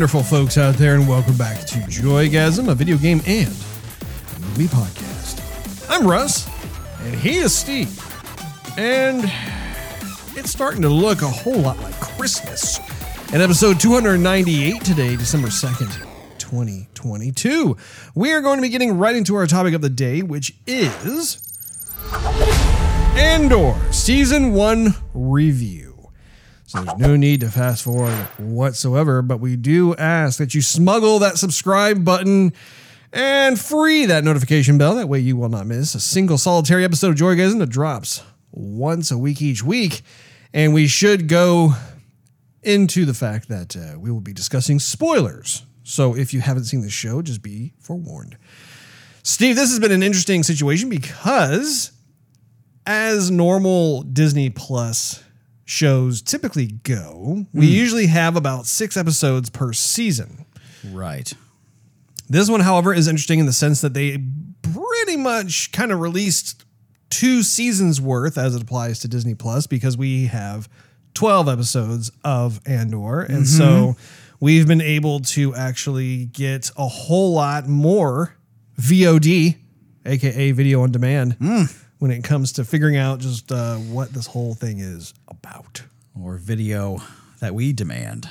wonderful folks out there, and welcome back to Joygasm, a video game and movie podcast. I'm Russ, and he is Steve. And it's starting to look a whole lot like Christmas. In episode 298 today, December 2nd, 2022, we are going to be getting right into our topic of the day, which is Andor Season 1 Review. So there's no need to fast forward whatsoever, but we do ask that you smuggle that subscribe button and free that notification bell. That way you will not miss a single solitary episode of Joygasm that drops once a week each week. And we should go into the fact that uh, we will be discussing spoilers. So if you haven't seen the show, just be forewarned. Steve, this has been an interesting situation because as normal Disney Plus shows typically go, we hmm. usually have about six episodes per season. Right. This one, however, is interesting in the sense that they pretty much kind of released two seasons worth as it applies to Disney Plus because we have 12 episodes of Andor. And so mm-hmm. we've been able to actually get a whole lot more VOD, aka video on demand, hmm. When it comes to figuring out just uh, what this whole thing is about. Or video that we demand.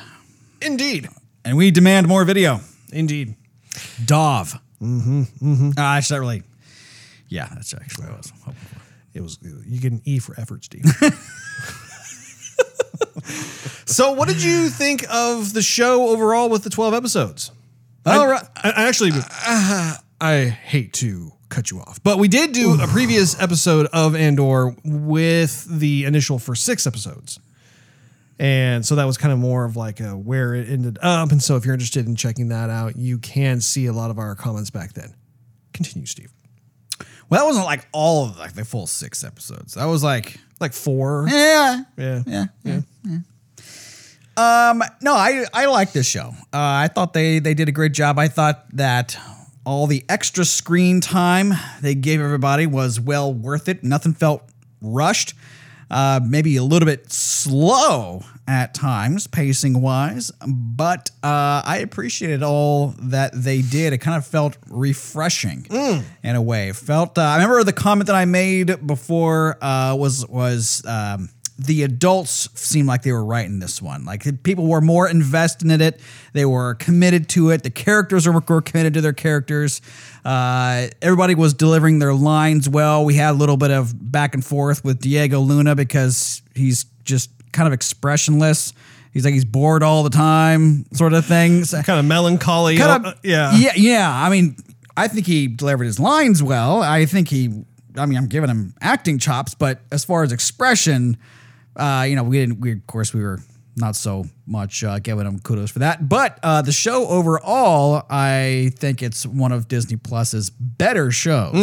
Indeed. And we demand more video. Indeed. Dov. Mm-hmm. Mm-hmm. Uh, actually, not really. Yeah, that's actually what I was hoping for. It was you get an E for effort, Steve. so, what did you think of the show overall with the twelve episodes? All I, right. I, I actually, I hate to cut you off, but we did do a previous episode of Andor with the initial for six episodes. And so that was kind of more of like a where it ended up. And so if you're interested in checking that out, you can see a lot of our comments back then. Continue, Steve. Well, that wasn't like all of like the full six episodes. That was like, Like four. yeah, Yeah. yeah, yeah. yeah. Um, no, I I like this show. Uh, I thought they they did a great job. I thought that all the extra screen time they gave everybody was well worth it. Nothing felt rushed. Uh, maybe a little bit slow at times, pacing wise, but uh, I appreciated all that they did. It kind of felt refreshing in a way. It felt. Uh, I remember the comment that I made before uh, was was. Um, the adults seemed like they were right in this one. Like people were more invested in it. They were committed to it. The characters were, were committed to their characters. Uh, everybody was delivering their lines well. We had a little bit of back and forth with Diego Luna because he's just kind of expressionless. He's like he's bored all the time, sort of thing. Kind of melancholy. kind uh, of yeah. yeah yeah i mean i think he delivered his lines well i think he i mean i'm giving him acting chops but as far as expression uh you know we didn't we of course we were not so much uh, giving him kudos for that. But uh the show overall i think it's one of disney plus's better shows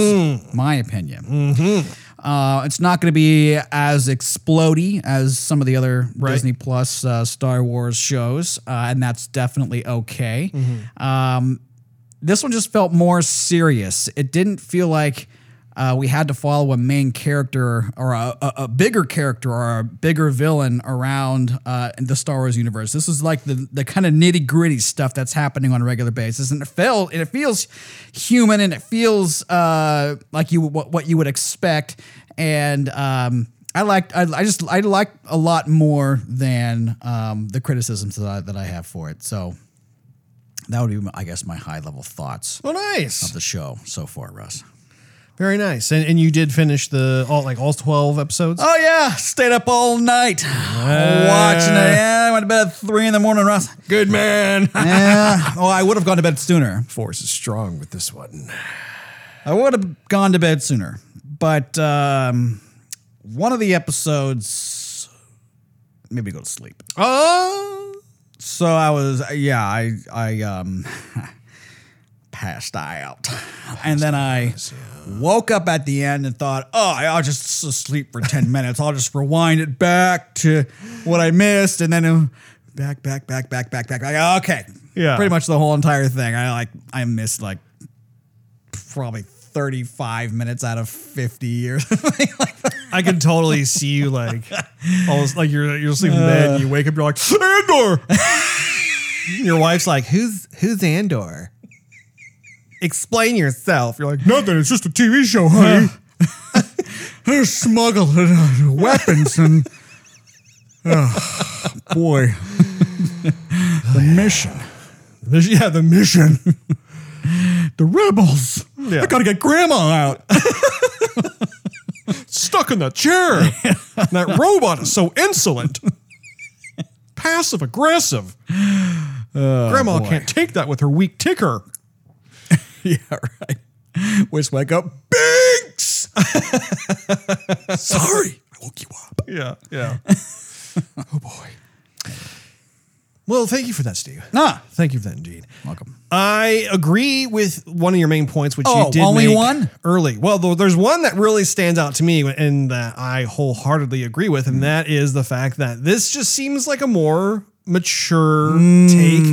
my opinion. Uh, it's not going to be as explody as some of the other Disney Plus uh, Star Wars shows, uh, and that's definitely okay. Um, this one just felt more serious. It didn't feel like uh, we had to follow a main character or a, a, a bigger character or a bigger villain around uh, in the Star Wars universe. This is like the, the kind of nitty gritty stuff that's happening on a regular basis, and it felt and it feels human and it feels uh, like you what, what you would expect. And um, I liked I, I just I like a lot more than um, the criticisms that I, that I have for it. So that would be, I guess, my high level thoughts Oh, nice. of the show so far, Russ. Very nice. And, and you did finish the all like all twelve episodes. Oh yeah, stayed up all night watching it. Yeah, I went to bed at three in the morning, Russ. Good man. Yeah. Oh, I would have gone to bed sooner. Force is strong with this one. I would have gone to bed sooner, but um, one of the episodes made me go to sleep. Oh, So I was, yeah, I, I, um, passed out, and then I woke up at the end and thought, oh, I'll just sleep for ten minutes. I'll just rewind it back to what I missed, and then uh, back, back, back, back, back, back. back. Okay, Yeah. pretty much the whole entire thing. I like, I missed like probably. 35 minutes out of 50 or something like that. I can totally see you like almost like you're you're sleeping in bed and you wake up, you're like, Andor! Your wife's like, "Who's who's Andor?" Explain yourself. You're like, "Nothing. It's just a TV show, honey." They smuggled uh, weapons and oh, boy, the mission, yeah, the mission. the rebels. Yeah. I gotta get grandma out. Stuck in the chair. that robot is so insolent. Passive aggressive. Grandma boy. can't take that with her weak ticker. yeah, right. Which wake up, Binks. Sorry, I woke you up. Yeah, yeah. oh boy. Well, thank you for that, Steve. Ah, Thank you for that, indeed. welcome. I agree with one of your main points, which Oh, you did only one? early. Well, there's one that really stands out to me and that I wholeheartedly agree with, and that is the fact that this just seems like a more mature take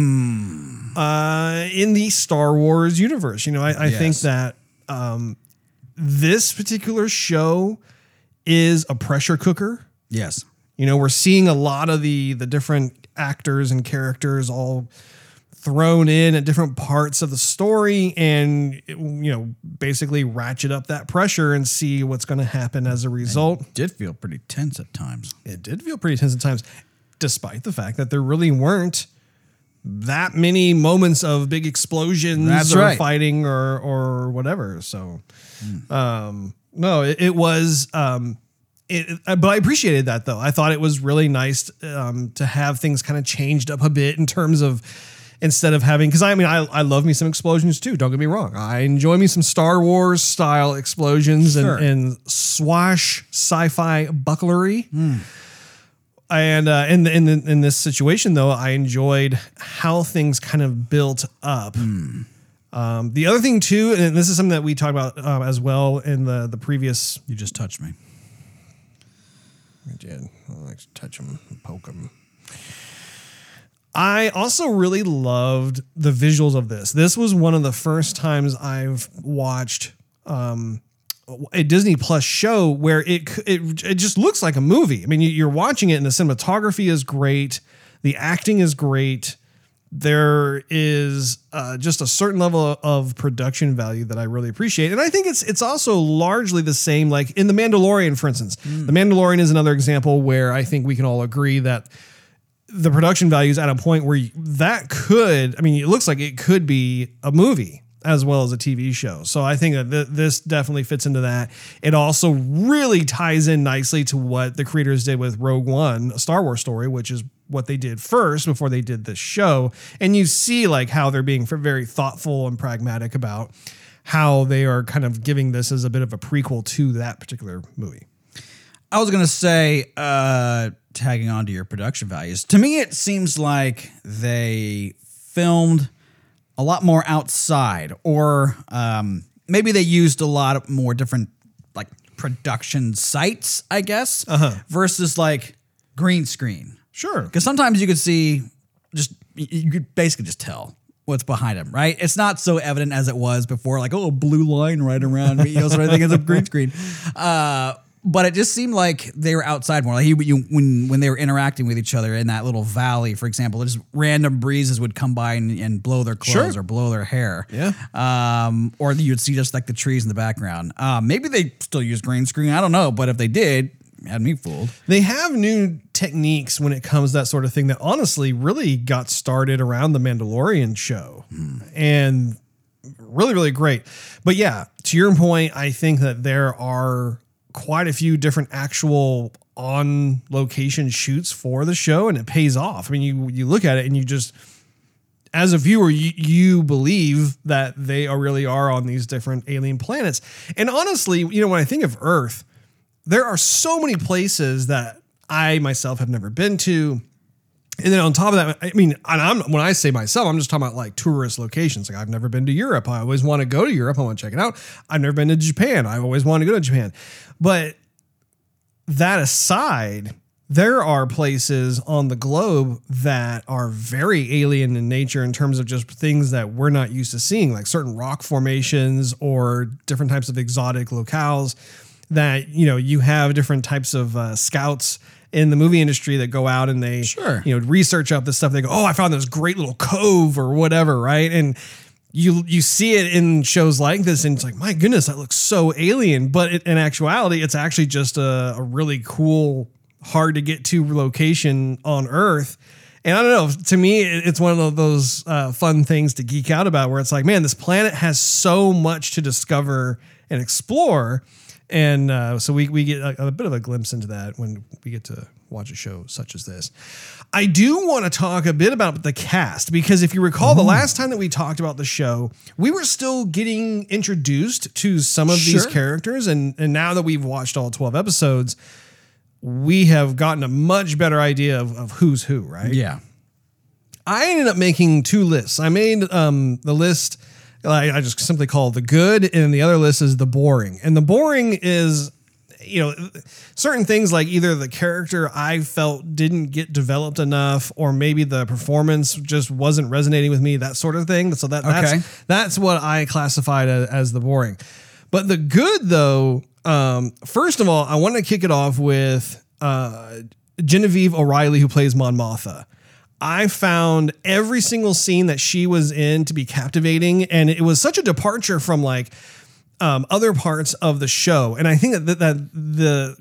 uh, in the Star Wars universe. You know, I, I think that um, this particular show is a pressure cooker. Yes. You know, we're seeing a lot of the the different actors and characters all thrown in at different parts of the story and you know basically ratchet up that pressure and see what's going to happen as a result Did feel pretty tense at times. it did feel pretty tense at times despite the fact that there really weren't that many moments of big explosions That's or right. fighting or or whatever so um no it, it was um it, but I appreciated that though. I thought it was really nice um, to have things kind of changed up a bit in terms of instead of having because I mean I, I love me some explosions too. Don't get me wrong. I enjoy me some Star Wars style explosions Sure. and, and swash sci-fi bucklery. And uh, in the, in the, in this situation though, I enjoyed how things kind of built up. Um, the other thing too, and this is something that we talked about um, as well in the the previous You just touched me. I did. I like to touch them, poke them. I also really loved the visuals of this. This was one of the first times I've watched um, a Disney Plus show where it it it just looks like a movie. I mean, you- you're watching it, and the cinematography is great, the acting is great. There is uh, just a certain level of production value that I really appreciate, and I think it's it's also largely the same. Like in the Mandalorian, for instance, the Mandalorian is another example where I think we can all agree that the production value is at a point where that could, I mean, it looks like it could be a movie as well as a TV show. So I think that th- this definitely fits into that. It also really ties in nicely to what the creators did with Rogue One, a Star Wars story, which is what they did first before they did this show. And you see like how they're being very thoughtful and pragmatic about how they are kind of giving this as a bit of a prequel to that particular movie. I was gonna say, uh, tagging on to your production values. To me, it seems like they filmed a lot more outside, or um, maybe they used a lot more different like production sites, I guess, versus like green screen. Sure. Because sometimes you could see just you- you could basically just tell what's behind him, right? It's not so evident as it was before, like oh, a blue line right around me, you know, sort of thing. It's a green screen. Uh, but it just seemed like they were outside more. Like he, you, when when they were interacting with each other in that little valley, for example, just random breezes would come by and, and blow their clothes Sure. or blow their hair. Yeah. Um, or you'd see just like the trees in the background. Uh, maybe they still use green screen. I don't know, but if they did, had me fooled. They have new techniques when it comes to that sort of thing that honestly really got started around the Mandalorian show. And really, really great. But yeah, to your point, I think that there are quite a few different actual on location shoots for the show and it pays off. I mean, you you look at it and you just as a viewer, you, you believe that they are really are on these different alien planets. And honestly, you know, when I think of Earth, there are so many places that I myself have never been to. And then on top of that, I mean, I'm when I say myself, I'm just talking about like tourist locations. Like I've never been to Europe. I always want to go to Europe. I want to check it out. I've never been to Japan. I always want to go to Japan. But that aside, there are places on the globe that are very alien in nature in terms of just things that we're not used to seeing, like certain rock formations or different types of exotic locales that, you know, you have different types of uh, scouts in the movie industry that go out and they Sure. you know research up this stuff. They go, oh, I found this great little cove or whatever, right? And you you see it in shows like this, and it's like, my goodness, that looks so alien. But it, in actuality, it's actually just a, a really cool, hard to get to location on Earth. And I don't know. To me, it's one of those uh, fun things to geek out about, where it's like, man, this planet has so much to discover and explore, and uh, so we we get a, a bit of a glimpse into that when we get to watch a show such as this. I do want to talk a bit about the cast because if you recall, the last time that we talked about the show, we were still getting introduced to some of these characters, and and now that we've watched all twelve episodes, we have gotten a much better idea of, of who's who, right? Yeah. I ended up making two lists. I made um, the list I, I just simply call the good, and the other list is the boring. And the boring is, you know, certain things like either the character I felt didn't get developed enough, or maybe the performance just wasn't resonating with me, that sort of thing. So that that's Okay. that's what I classified as, as the boring. But the good, though, um, first of all, I want to kick it off with uh, Genevieve O'Reilly, who plays Mon Mothma. I found every single scene that she was in to be captivating, and it was such a departure from like um, other parts of the show. And I think that, that, that the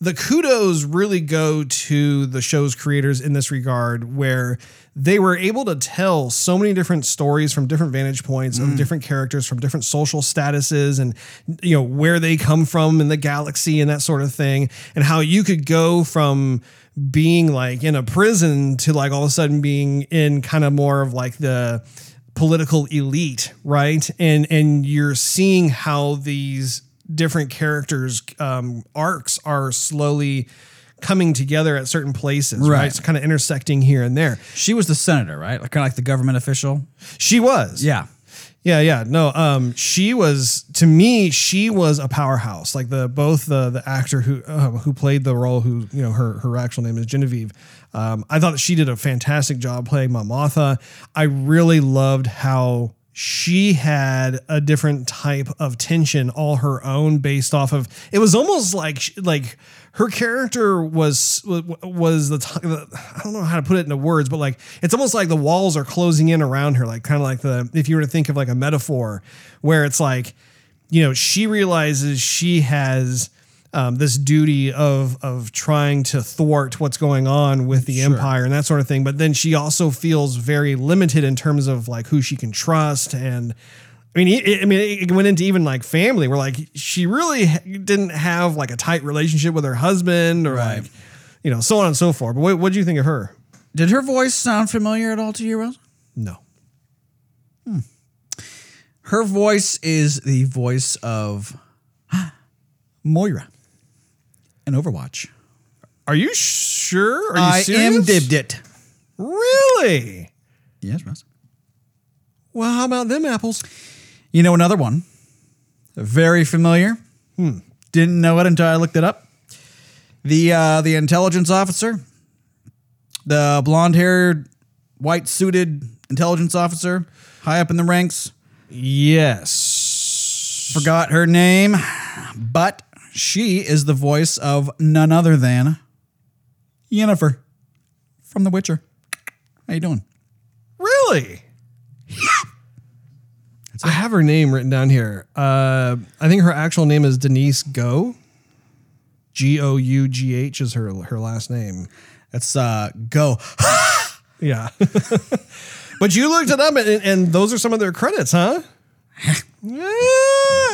the kudos really go to the show's creators in this regard, where they were able to tell so many different stories from different vantage points of different characters from different social statuses and you know where they come from in the galaxy and that sort of thing, and how you could go from being like in a prison to like all of a sudden being in kind of more of like the political elite, right? And and you're seeing how these different characters um, arcs are slowly coming together at certain places, right? Right. So kind of intersecting here and there. She was the senator, right? Like, kind of like the government official. She was, Yeah. Yeah, yeah. No, um, she was to me, she was a powerhouse. Like the both the the actor who uh, who played the role, who you know her her actual name is Genevieve. Um, I thought she did a fantastic job playing Mon Mothma. I really loved how she had a different type of tension all her own based off of it was almost like like her character was was the I don't know how to put it into words but like it's almost like the walls are closing in around her like kind of like the if you were to think of like a metaphor where it's like you know she realizes she has um, this duty of of trying to thwart what's going on with the empire and that sort of thing. But then she also feels very limited in terms of like who she can trust and. I mean, it, I mean, it went into even like family, where like she really didn't have like a tight relationship with her husband, or Right. like, you know, so on and so forth. But what what do you think of her? Did her voice sound familiar at all to you, Russ? No, Hmm. Her voice is the voice of Moira in Overwatch. are you sure? Are you I serious? am dibbed it. Really? Yes, Russ. Well, how about them apples? You know another one. Very familiar. Hmm. Didn't know it until I looked it up. The uh, the intelligence officer, the blonde haired, white suited intelligence officer, high up in the ranks. Yes. Forgot her name, but she is the voice of none other than Yennefer from The Witcher. How you doing? Really? I have her name written down here. Uh, I think her actual name is Denise Gough. G O U G H is her her last name. Let's uh, go. Yeah. but you looked it up, and, and those are some of their credits, huh? yeah.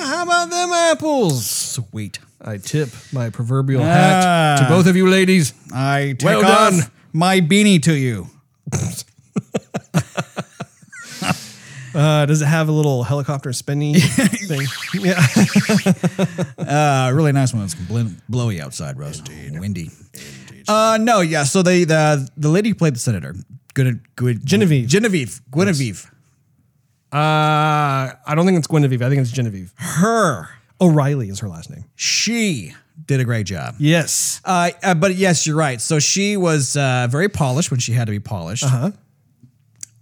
How about them apples? Sweet. I tip my proverbial hat to Ah. both of you ladies. I take Well off done. my beanie to you. Uh, does it have a little helicopter spinny thing? Yeah. Uh, really nice one. It's bl- blowy outside, Russ. Windy. Uh, no, yeah. So they the the lady who played the senator, good, good Genevieve. Genevieve, Guinevere. Uh, I don't think it's Guinevere. I think it's Genevieve. Her, O'Reilly is her last name. she did a great job. Yes. Uh, uh, but yes, you're right. So she was uh, very polished when she had to be polished. Uh-huh.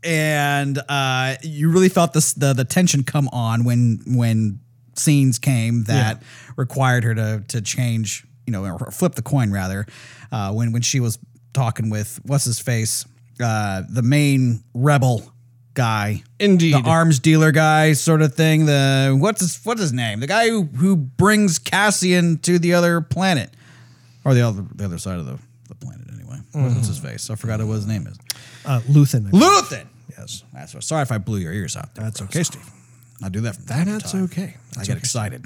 And uh, you really felt this the the tension come on when when scenes came that required her to to change you know, or flip the coin rather, uh, when when she was talking with what's his face, uh, the main rebel guy, Indeed. the arms dealer guy, sort of thing. The what's his what's his name? The guy who who brings Cassian to the other planet, or the other the other side of the, the planet anyway. What's his face? I forgot what his name is. uh, Luthen. Luthen. Yes. That's what, sorry if I blew your ears out. There, That's bro. okay, Steve. I do that from to That's okay. I get excited.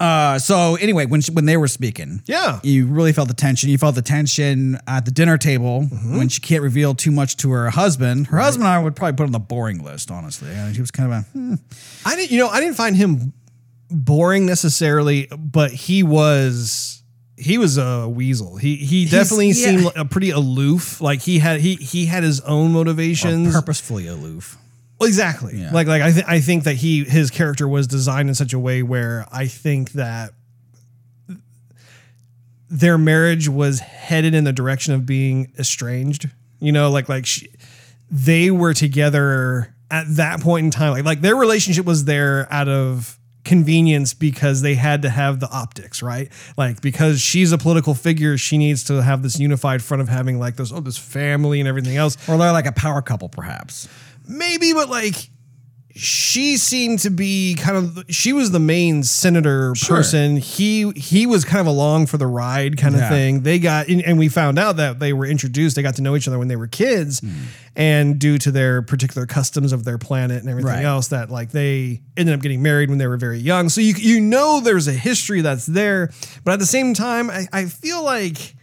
Uh, so anyway, when she, when they were speaking, Yeah. you really felt the tension. You felt the tension at the dinner table Mm-hmm. when she can't reveal too much to her husband. Her husband, I would probably put on the boring list, honestly. I mean, she was kind of a hmm. I didn't, you know, I didn't find him boring necessarily, but he was he was a weasel. He he definitely yeah. seemed like a pretty aloof. Like he had he he had his own motivations. purposefully aloof. Well, exactly. Yeah. Like like I th- I think that he his character was designed in such a way where I think that their marriage was headed in the direction of being estranged. You know, like like she, they were together at that point in time. Like like their relationship was there out of convenience because they had to have the optics, right? Like because she's a political figure, she needs to have this unified front of having like this oh this family and everything else. Or they're like a power couple, perhaps. Maybe, but like she seemed to be kind of she was the main senator Sure. person. He he was kind of along for the ride kind of thing. They got and we found out that they were introduced. They got to know each other when they were kids, hmm. and due to their particular customs of their planet and everything Right. else, that like they ended up getting married when they were very young. So you you know there's a history that's there, but at the same time, I, I feel like.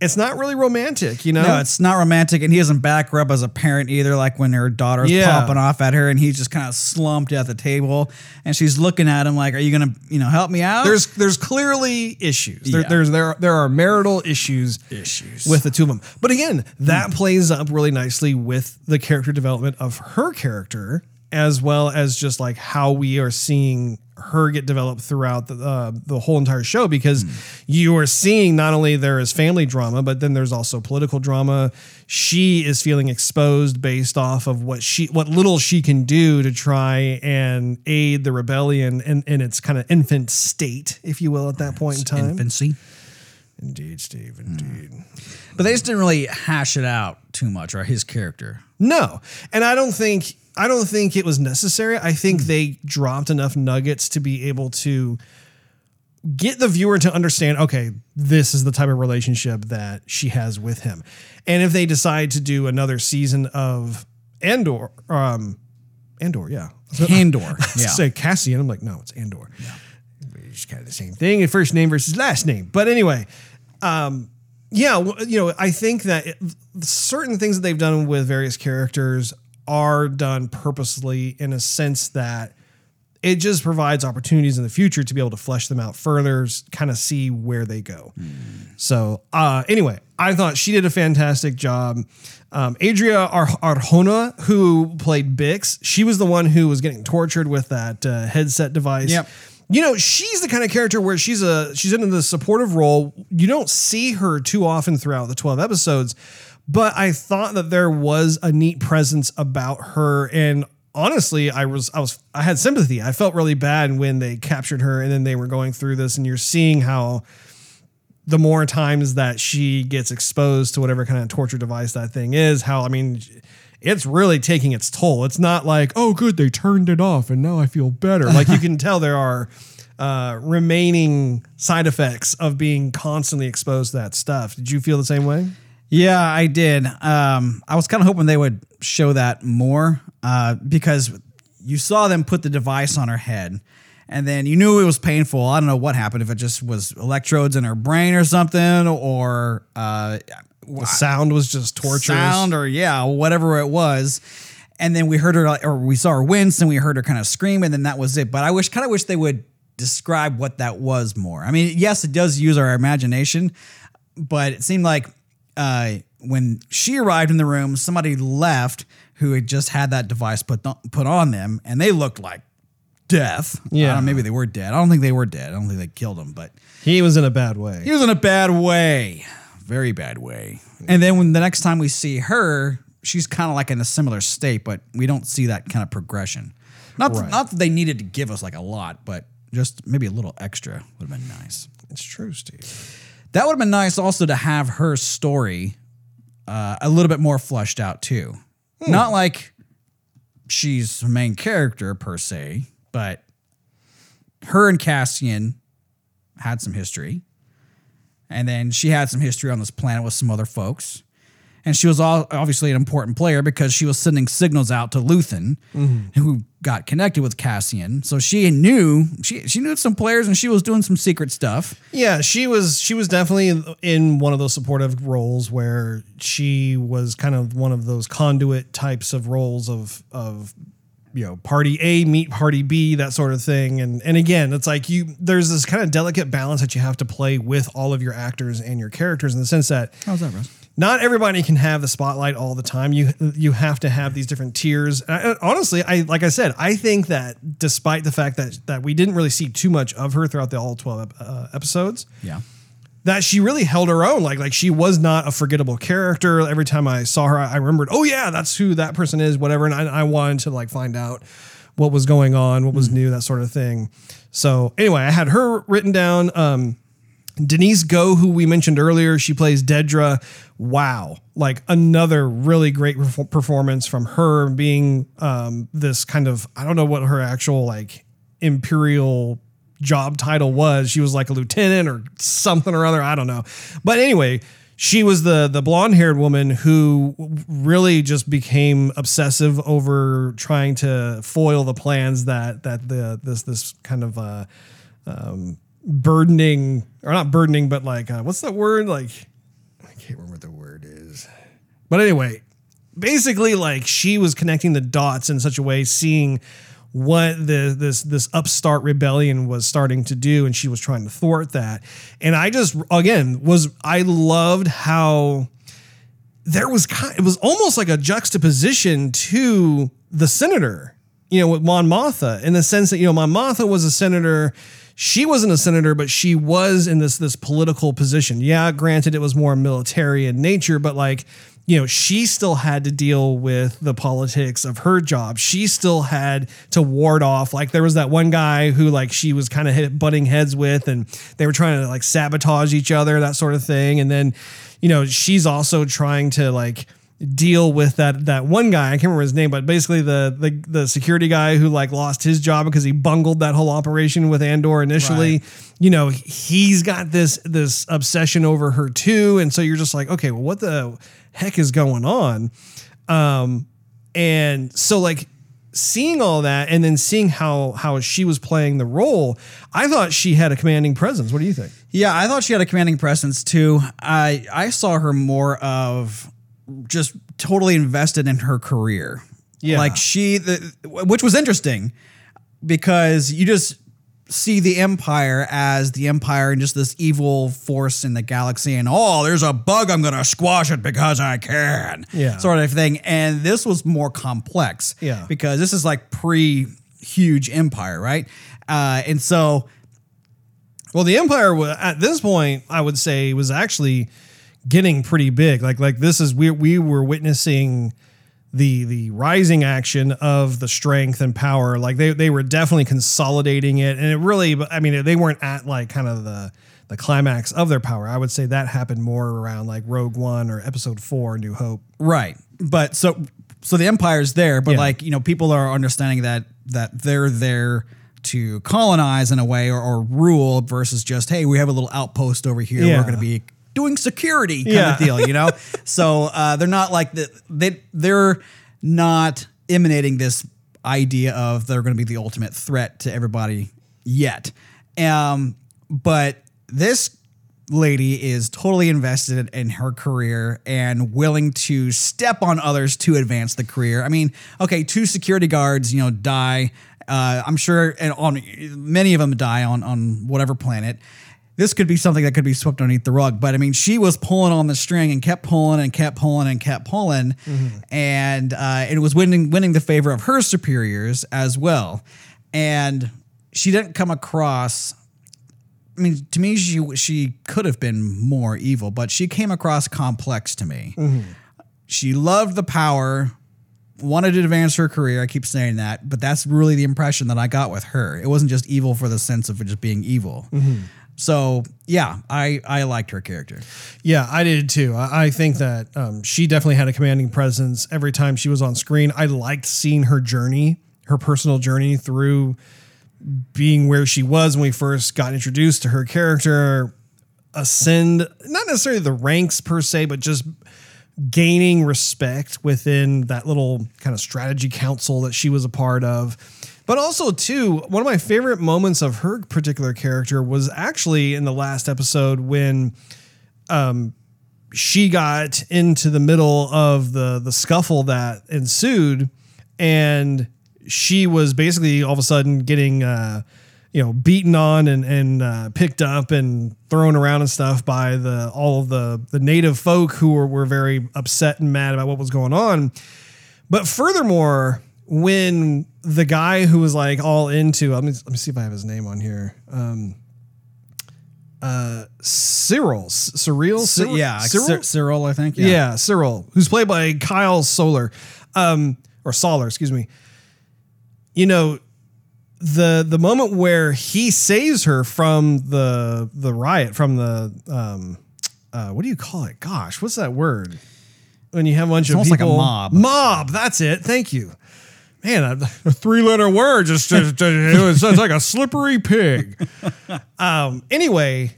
It's not really romantic, you know. No, it's not romantic, and he doesn't back her up as a parent either. Like when her daughter's Yeah. popping off at her, and he's just kind of slumped at the table, and she's looking at him like, "Are you gonna, you know, help me out?" there's there's clearly issues. There, there's there there are marital issues Issues. with the two of them. But again, that plays up really nicely with the character development of her character as well as just like how we are seeing her get developed throughout the uh, the whole entire show because you are seeing not only there is family drama but then there's also political drama she is feeling exposed based off of what she what little she can do to try and aid the rebellion in, in its kind of infant state if you will at that point in time infancy. Indeed steve indeed But they just didn't really hash it out too much, or his character. No, and I don't think I don't think it was necessary. I think they dropped enough nuggets to be able to get the viewer to understand. Okay, this is the type of relationship that she has with him, and if they decide to do another season of Andor, um, Andor, yeah, Andor. Yeah. say Cassian. I'm like, no, it's Andor. It's kind of the same thing. First name versus last name. But anyway, um, yeah, you know, I think that it, certain things that they've done with various characters are done purposely in a sense that it just provides opportunities in the future to be able to flesh them out further, kind of see where they go. So, uh, anyway, I thought she did a fantastic job. Um, Adria Ar- Arjona, who played Bix, she was the one who was getting tortured with that uh, headset device. Yep. You know, she's the kind of character where she's a she's in the supportive role. You don't see her too often throughout the 12 episodes, but I thought that there was a neat presence about her and honestly, I was I was I had sympathy. I felt really bad when they captured her and then they were going through this and you're seeing how the more times that she gets exposed to whatever kind of torture device that thing is, how I mean, it's really taking its toll. It's not like, oh, good, they turned it off and now I feel better. Like you can tell there are uh, remaining side effects of being constantly exposed to that stuff. Did you feel the same way? Yeah, I did. Um, I was kind of hoping they would show that more uh, because you saw them put the device on her head, and then you knew it was painful. I don't know what happened if it just was electrodes in her brain or something, or uh, The sound was just torturous. sound, or yeah, whatever it was. And then we heard her, or we saw her wince, and we heard her kind of scream, and then that was it. But I wish, kind of wish they would describe what that was more. I mean, yes, it does use our imagination, but it seemed like uh, when she arrived in the room, somebody left who had just had that device put put on them, and they looked like death. Yeah. know, maybe they were dead. I don't think they were dead. I don't think they killed him, but He was in a bad way. he was in a bad way, very bad way. And then when the next time we see her, she's kind of like in a similar state, but we don't see that kind of progression. Not Right. not that they needed to give us like a lot, but just maybe a little extra would have been nice. It's true, Steve. That would have been nice also to have her story uh, a little bit more flushed out too. Not like she's the main character per se, but her and Cassian had some history. And then she had some history on this planet with some other folks. And she was all, obviously an important player because she was sending signals out to Luthen, mm-hmm. who got connected with Cassian. So she knew she she knew some players and she was doing some secret stuff. Yeah, she was she was definitely in one of those supportive roles where she was kind of one of those conduit types of roles of of you know party A meet party B that sort of thing and and again it's like you there's this kind of delicate balance that you have to play with all of your actors and your characters in the sense that How's that, Russ? not everybody can have the spotlight all the time. You you have to have these different tiers. And I- honestly, I like I said, I think that despite the fact that that we didn't really see too much of her throughout the all twelve uh, episodes, Yeah. That she really held her own. Like like she was not a forgettable character. Every time I saw her, I remembered, oh yeah, that's who that person is, whatever. And I, I wanted to like find out what was going on, what was new, that sort of thing. So anyway, I had her written down. Um, Denise Gough, who we mentioned earlier, she plays Dedra. Wow, like another really great performance from her, being um, this kind of I don't know what her actual like imperial job title was. She was like a lieutenant or something or other. I don't know, but anyway. She was the the blonde haired woman who really just became obsessive over trying to foil the plans that that the this this kind of uh, burdening or not burdening, but like uh, what's that word? Like I can't remember what the word is. But anyway, basically, like she was connecting the dots in such a way, seeing what the this this upstart rebellion was starting to do, and she was trying to thwart that. And I just again was I loved how there was kind it was almost like a juxtaposition to the senator, you know, with Mon Mothma in the sense that, you know, Mon Mothma was a senator. She wasn't a senator, but she was in this this political position. Yeah, granted, it was more military in nature, but like, you know, she still had to deal with the politics of her job. She still had to ward off. Like, there was that one guy who, like, she was kind of butting heads with, and they were trying to like sabotage each other, that sort of thing. And then, you know, she's also trying to like deal with that that one guy. I can't remember his name, but basically the the the security guy who like lost his job because he bungled that whole operation with Andor initially. You know, he's got this this obsession over her too, and so you're just like, okay, well, what the heck is going on? Um, and so like seeing all that and then seeing how how she was playing the role, I thought she had a commanding presence. What do you think? Yeah, I thought she had a commanding presence too. I I saw her more of just totally invested in her career. Yeah. Like she the which was interesting because you just see the empire as the empire and just this evil force in the galaxy and oh there's a bug i'm gonna squash it because i can Yeah. sort of thing and this was more complex Yeah. because this is like pre huge empire right uh, and so Well, the Empire wa- at this point, I would say, was actually getting pretty big. Like like this is we we were witnessing the the rising action of the strength and power. Like they they were definitely consolidating it, and it really. but I mean, they weren't at like kind of the the climax of their power. I would say that happened more around like Rogue One or Episode Four, New Hope. Right. But so so the empire's there, but Yeah. like, you know, people are understanding that that they're there to colonize in a way or, or rule versus just, hey, we have a little outpost over here. Yeah. We're gonna be doing security kind Yeah. of deal, you know? so uh, they're not like the they they're not emanating this idea of they're gonna be the ultimate threat to everybody yet. Um, but this lady is totally invested in her career and willing to step on others to advance the career. I mean, okay, two security guards, you know, die. Uh, I'm sure, and on many of them die on on whatever planet. This could be something that could be swept underneath the rug, but I mean, she was pulling on the string and kept pulling and kept pulling and kept pulling, mm-hmm. and uh, it was winning winning the favor of her superiors as well. And she didn't come across I mean, to me, she she could have been more evil, but she came across complex to me. Mm-hmm. She loved the power, wanted to advance her career. I keep saying that, but that's really the impression that I got with her. It wasn't just evil for the sense of just being evil. Mm-hmm. So yeah, I I liked her character. Yeah, I did too. I, I think that um, she definitely had a commanding presence every time she was on screen. I liked seeing her journey, her personal journey through being where she was when we first got introduced to her character, ascend, not necessarily the ranks per se, but just gaining respect within that little kind of strategy council that she was a part of. But also, too, one of my favorite moments of her particular character was actually in the last episode when um, she got into the middle of the the scuffle that ensued, and she was basically all of a sudden getting uh, you know beaten on and and uh, picked up and thrown around and stuff by the all of the the native folk who were, were very upset and mad about what was going on. But furthermore, when the guy who was like all into let me let me see if I have his name on here. Um, uh, Syril, S- Syril, yeah, Syril, Cyr- Syril, I think. yeah. yeah, Syril, who's played by Kyle Soller, um, or Soller, excuse me. You know, the the moment where he saves her from the the riot, from the um, uh, what do you call it? Gosh, what's that word? When you have a bunch of almost like a people, mob. Mob. That's it. Thank you. Man, a, three letter word just it sounds like a slippery pig. Um, anyway,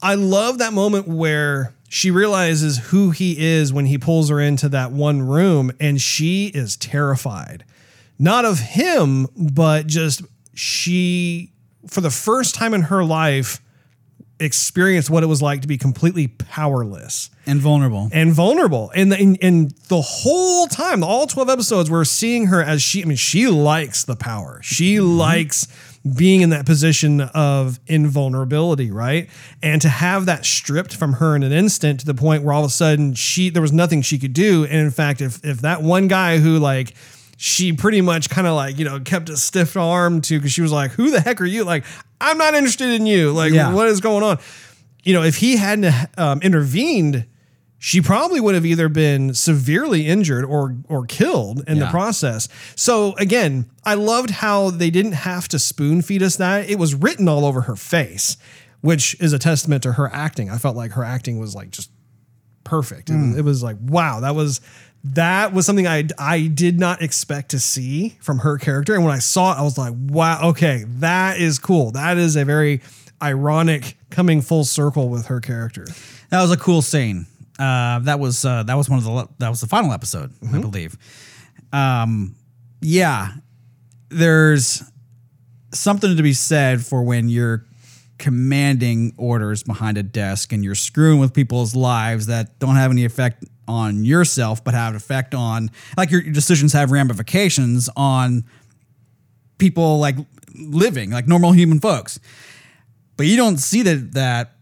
I love that moment where she realizes who he is when he pulls her into that one room and she is terrified. Not of him, but just she, for the first time in her life, experienced what it was like to be completely powerless and vulnerable. and vulnerable. And the, and, and the whole time, all 12 episodes, we're seeing her as she, I mean, she likes the power. She mm-hmm. likes being in that position of invulnerability, right? And to have that stripped from her in an instant to the point where all of a sudden she, there was nothing she could do. And in fact, if, if that one guy who like, she pretty much kind of like, you know, kept a stiff arm to, cause she was like, who the heck are you? Like, I'm not interested in you. Like, Yeah. what is going on? You know, if he hadn't um, intervened, she probably would have either been severely injured or or killed in the process. So again, I loved how they didn't have to spoon feed us that. It was written all over her face, which is a testament to her acting. I felt like her acting was like just perfect. It, was, it was like wow, that was that was something I I did not expect to see from her character. And when I saw it, I was like, wow, okay, that is cool. That is a very ironic coming full circle with her character. That was a cool scene. Uh, that was uh, that was one of the that was the final episode, I believe. Um, yeah, there's something to be said for when you're commanding orders behind a desk and you're screwing with people's lives that don't have any effect on yourself, but have an effect on like your, your decisions have ramifications on people like living like normal human folks. But you don't see that that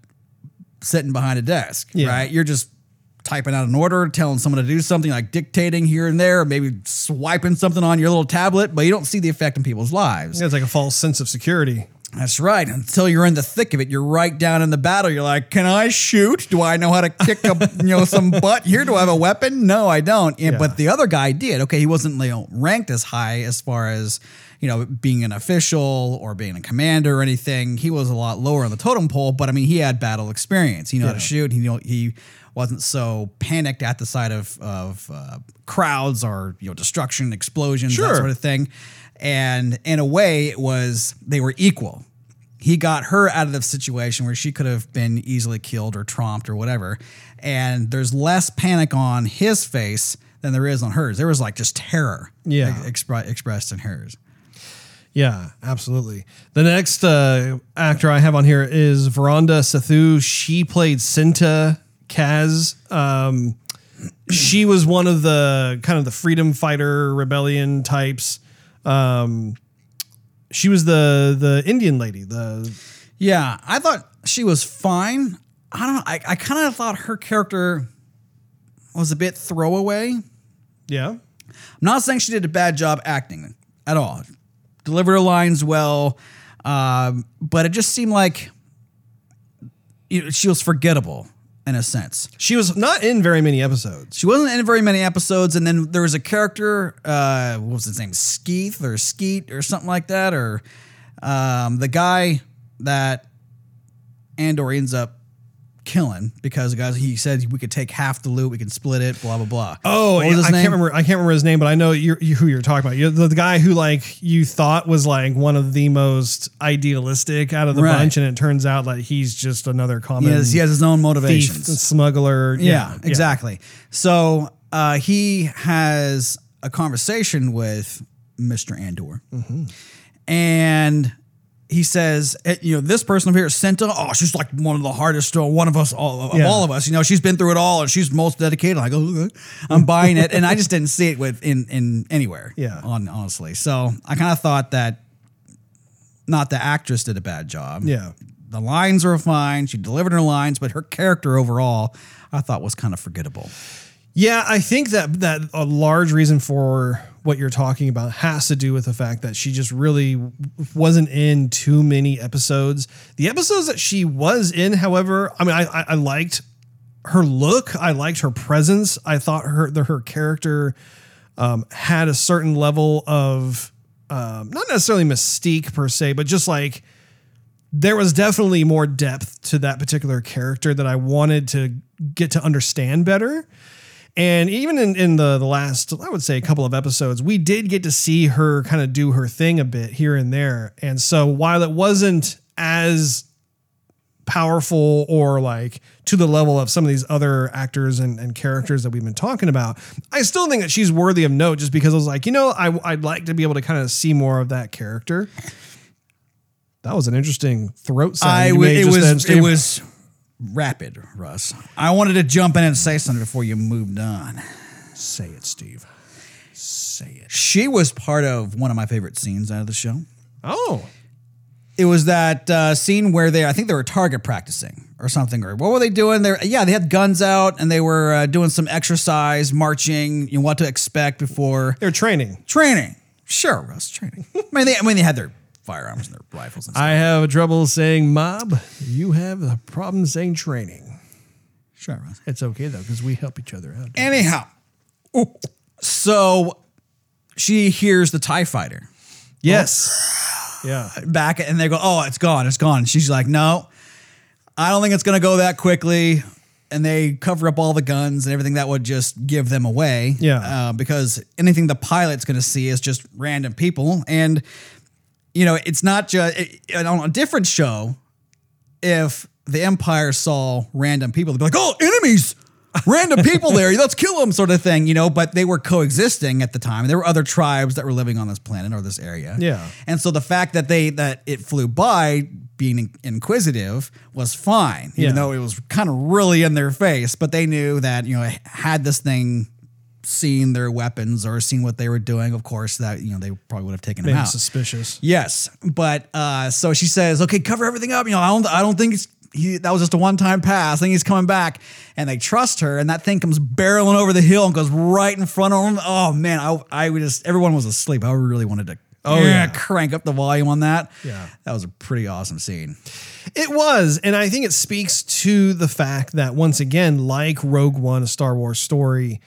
sitting behind a desk, Yeah. right? You're just typing out an order, telling someone to do something, like dictating here and there, maybe swiping something on your little tablet, but you don't see the effect in people's lives. It's like a false sense of security. That's right. Until you're in the thick of it, you're right down in the battle. You're like, can I shoot? Do I know how to kick a you know some butt here? Do I have a weapon? No, I don't. Yeah, Yeah. But the other guy did. Okay, he wasn't you know, ranked as high as far as you know being an official or being a commander or anything. He was a lot lower on the totem pole. But I mean, he had battle experience. He knew how to shoot. He knew he wasn't so panicked at the sight of of uh, crowds or you know destruction, explosions, that sort of thing. And in a way, it was they were equal. He got her out of the situation where she could have been easily killed or tromped or whatever. And there's less panic on his face than there is on hers. There was like just terror Yeah. expre- expressed in hers. Yeah, absolutely. The next uh, actor I have on here is Varada Sethu. She played Cinta Kaz. Um, she was one of the kind of the freedom fighter rebellion types. Um, she was the the Indian lady. The Yeah, I thought she was fine. I don't know. I, I kind of thought her character was a bit throwaway. yeah, I'm not saying she did a bad job acting at all. Delivered her lines well, um, but it just seemed like you know, she was forgettable in a sense. she was not in very many episodes. She wasn't in very many episodes, and then there was a character. Uh, what was his name? Skeeth or Skeet or something like that, or um, the guy that Andor ends up killing because the guys he said we could take half the loot, we can split it, blah blah blah. Oh, his I name? can't remember. I can't remember his name, but I know you're, you, who you're talking about. You're the, the guy who like you thought was like one of the most idealistic out of the Right. bunch, and it turns out like he's just another common He has, he has his own thief, motivations. smuggler. Yeah, exactly. So uh, he has a conversation with Mr. Andor, and he says, eh, "You know, this person over here, Cinta. Oh, she's like one of the hardest, uh, one of us, all of Yeah. all of us. You know, she's been through it all, and she's most dedicated. I go. I'm buying it, and I just didn't see it with in in anywhere. Yeah. on honestly. So I kind of thought that not the actress did a bad job. Yeah. The lines are fine. She delivered her lines, but her character overall, I thought was kind of forgettable. Yeah, I think that that a large reason for what you're talking about has to do with the fact that she just really wasn't in too many episodes. The episodes that she was in, however, I mean, I I, I liked her look. I liked her presence. I thought her the, her character um, had a certain level of um, not necessarily mystique per se, but just like there was definitely more depth to that particular character that I wanted to get to understand better. And even in, in the, the last, I would say, a couple of episodes, we did get to see her kind of do her thing a bit here and there. And so while it wasn't as powerful or like to the level of some of these other actors and, and characters that we've been talking about, I still think that she's worthy of note just because I was like, you know, I, I'd like to be able to kind of see more of that character. That was an interesting throat sound. I you w- made it just was then, it was rapid, Russ. I wanted to jump in and say something before you moved on. Say it, Steve. Say it. She was part of one of my favorite scenes out of the show. Oh, It was that uh, scene where they, I think they were target practicing or something, or what were they doing? They, yeah, they had guns out and they were uh, doing some exercise, marching. You know what to expect before they're training. training. Sure, Russ, training. I mean, they, I mean, they had their firearms and their rifles and stuff. I have trouble saying mob. You have a problem saying training. sure, Russ. It's okay though because we help each other out. Anyhow, so she hears the TIE fighter Yes. Yeah. back and they go, Oh, it's gone, it's gone. And she's like, No, I don't think it's gonna go that quickly. And they cover up all the guns and everything that would just give them away. Yeah. Uh, because anything the pilot's gonna see is just random people. And, you know, it's not just on a different show, if the Empire saw random people, they'd be like, "Oh, enemies, random people there, let's kill them," sort of thing, you know. But they were coexisting at the time. There were other tribes that were living on this planet or this area. Yeah. and so the fact that they that it flew by, being inquisitive, was fine, even Yeah. though it was kind of really in their face. But they knew that you know had this thing seen their weapons or seen what they were doing, of course, that you know they probably would have taken them Maybe out. suspicious. Yes, but uh, so she says, "Okay, cover everything up." You know, I don't, I don't think it's, he, that was just a one-time pass. I think he's coming back, and they trust her, and that thing comes barreling over the hill and goes right in front of them. Oh man, I, I just everyone was asleep. I really wanted to. Oh, yeah. crank up the volume on that. Yeah. that was a pretty awesome scene. It was, and I think it speaks to the fact that once again, like Rogue One, a Star Wars story,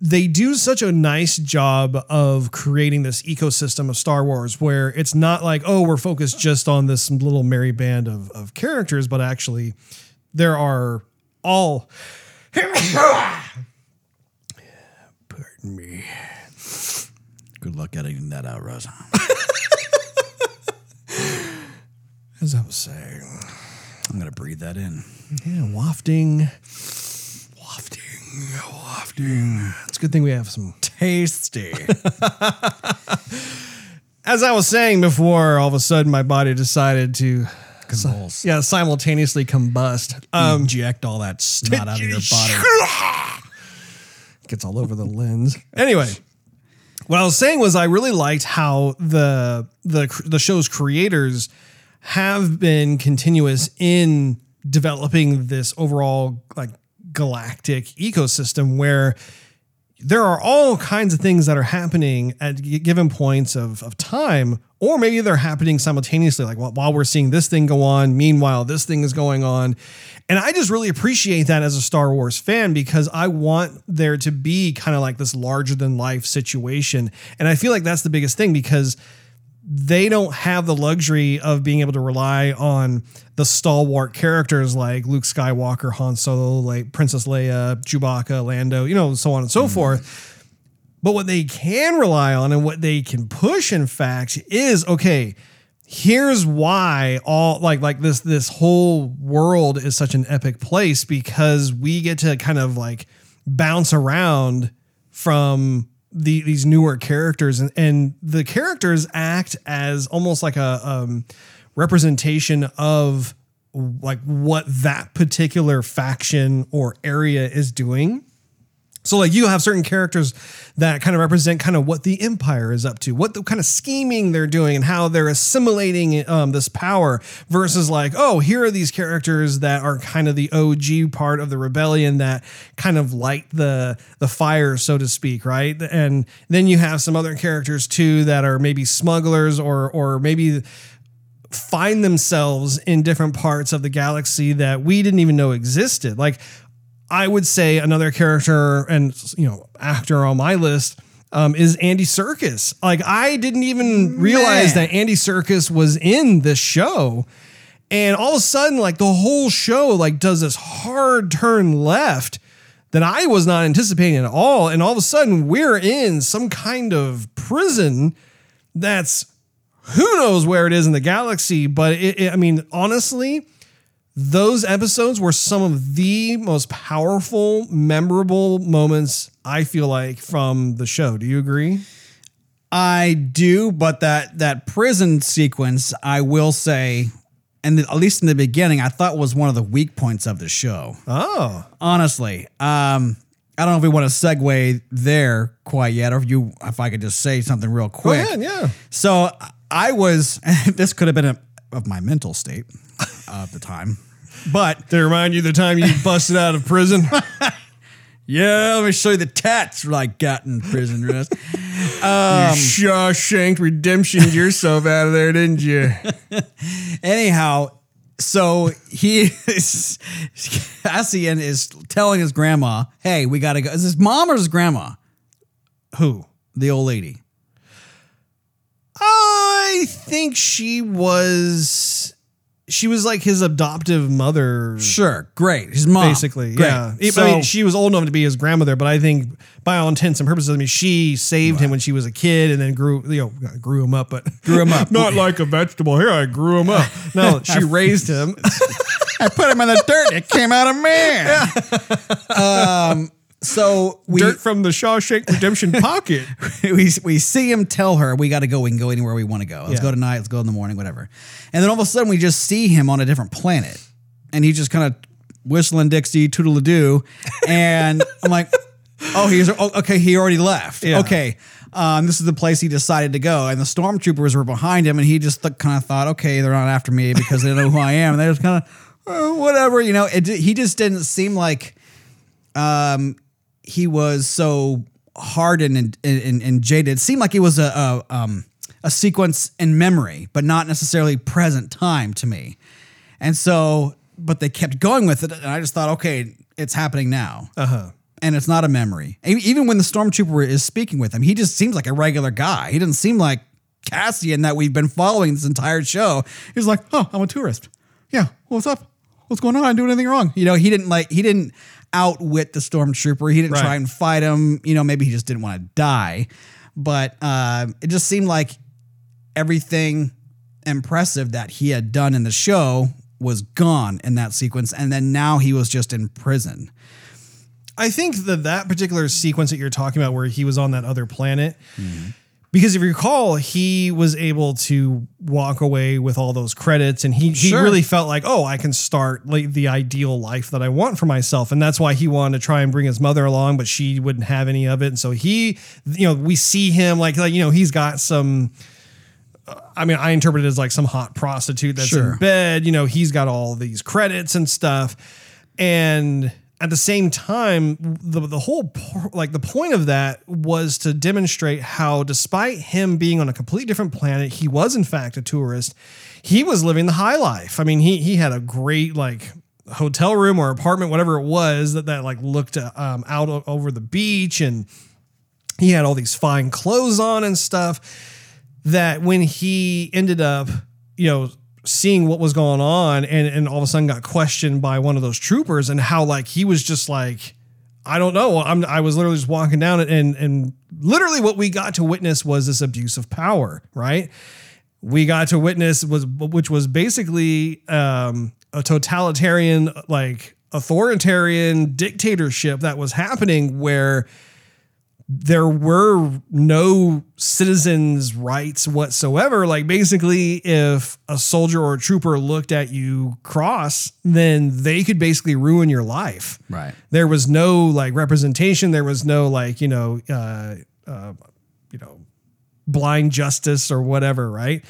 they do such a nice job of creating this ecosystem of Star Wars where it's not like, oh, we're focused just on this little merry band of, of characters, but actually there are all pardon me. Good luck editing that out, Rosa. As I was saying. I'm gonna breathe that in. Yeah, wafting. Wafting. It's a good thing we have some Tasty. as I was saying before, all of a sudden my body decided to Convulse. yeah simultaneously combust. Um, Inject all that snot out of your body. gets all over the lens. Anyway, what I was saying was I really liked how the the the show's creators have been continuous in developing this overall like galactic ecosystem where there are all kinds of things that are happening at given points of, of time, or maybe they're happening simultaneously, like while, while we're seeing this thing go on, meanwhile, this thing is going on. And I just really appreciate that as a Star Wars fan because I want there to be kind of like this larger than life situation. And I feel like that's the biggest thing because they don't have the luxury of being able to rely on the stalwart characters like Luke Skywalker, Han Solo, like Princess Leia, Chewbacca, Lando, you know, so on and so mm-hmm. forth. But what they can rely on and what they can push, in fact, is okay. Here's why all like like this this whole world is such an epic place because we get to kind of like bounce around from the these newer characters and, and the characters act as almost like a um, representation of like what that particular faction or area is doing so like you have certain characters that kind of represent kind of what the empire is up to, what the kind of scheming they're doing and how they're assimilating um, this power versus like, oh, here are these characters that are kind of the OG part of the rebellion that kind of light the the fire, so to speak, right? And then you have some other characters too that are maybe smugglers or or maybe find themselves in different parts of the galaxy that we didn't even know existed. Like I would say another character and you know actor on my list um, is Andy Serkis. Like I didn't even realize Man. that Andy Serkis was in this show, and all of a sudden, like the whole show, like does this hard turn left that I was not anticipating at all, and all of a sudden we're in some kind of prison that's who knows where it is in the galaxy, but it, it, I mean honestly those episodes were some of the most powerful, memorable moments I feel like from the show. Do you agree? I do, but that that prison sequence, I will say, and at least in the beginning, I thought was one of the weak points of the show. Oh, Honestly, um, I don't know if we want to segue there quite yet, or if you, if I could just say something real quick. ahead. Yeah. So I was, this could have been a, of my mental state of the time, but To remind you the time you busted out of prison. yeah, let me show you the tats I got in prison rest. you um, Shawshank redemption yourself out of there, didn't you? Anyhow, so he is Cassian is telling his grandma, "Hey, we gotta go." Is his mom or his grandma? Who? The old lady. I think she was. She was like his adoptive mother. Sure, great. His mom, basically. Great. Yeah. I So, mean, she was old enough to be his grandmother, but I think by all intents and purposes, I mean, she saved him when she was a kid and then grew, you know, grew him up, but Grew him up. not like a vegetable. Here, I grew him up. No, she raised him. I put him in the dirt. It came out a man. um. So we Dirt from the Shawshank Redemption pocket. we, we see him tell her we got to go. We can go anywhere we want to go. Let's Yeah. go tonight. Let's go in the morning. Whatever. And then all of a sudden we just see him on a different planet, and he's just kind of whistling Dixie, toodle doo, and I'm like, oh, he's oh, okay. He already left. Yeah. Okay. Um, this is the place he decided to go, and the stormtroopers were behind him, and he just th- kind of thought, okay, they're not after me because they know who I am, and they just kind of, oh, whatever, you know. It, he just didn't seem like um, he was so hardened and, and, and jaded. It seemed like he was a, a um a sequence in memory, but not necessarily present time to me. And so, but they kept going with it, and I just thought, okay, it's happening now. Uh huh. And it's not a memory. Even when the stormtrooper is speaking with him, he just seems like a regular guy. He doesn't seem like Cassian that we've been following this entire show. He's like, oh, I'm a tourist. Yeah, what's up? What's going on? I didn't do anything wrong. You know, he didn't like he didn't outwit the stormtrooper. He didn't Right. try and fight him. You know, maybe he just didn't want to die. But uh, it just seemed like everything impressive that he had done in the show was gone in that sequence, and then now he was just in prison. I think that that particular sequence that you're talking about, where he was on that other planet, because if you recall, he was able to walk away with all those credits, and he he Sure. really felt like, oh, I can start like the ideal life that I want for myself, and that's why he wanted to try and bring his mother along, but she wouldn't have any of it, and so he, you know, we see him like like you know he's got some. Uh, I mean, I interpret it as like some hot prostitute that's Sure. in bed. You know, he's got all these credits and stuff. And at the same time, the, the whole, like, the point of that was to demonstrate how, despite him being on a completely different planet, he was, in fact, a tourist. He was living the high life. I mean, he, he had a great, like, hotel room or apartment, whatever it was, that, that like, looked um, out over the beach and he had all these fine clothes on and stuff that when he ended up, you know, seeing what was going on and, and all of a sudden got questioned by one of those troopers and how like he was just like, I don't know. I'm I was literally just walking down and and literally what we got to witness was this abuse of power, right? We got to witness was which was basically um, a totalitarian like authoritarian dictatorship that was happening where there were no citizens' rights whatsoever. Like basically, if a soldier or a trooper looked at you cross, then they could basically ruin your life. Right. There was no like representation. There was no like you know, uh, uh, you know, blind justice or whatever. Right.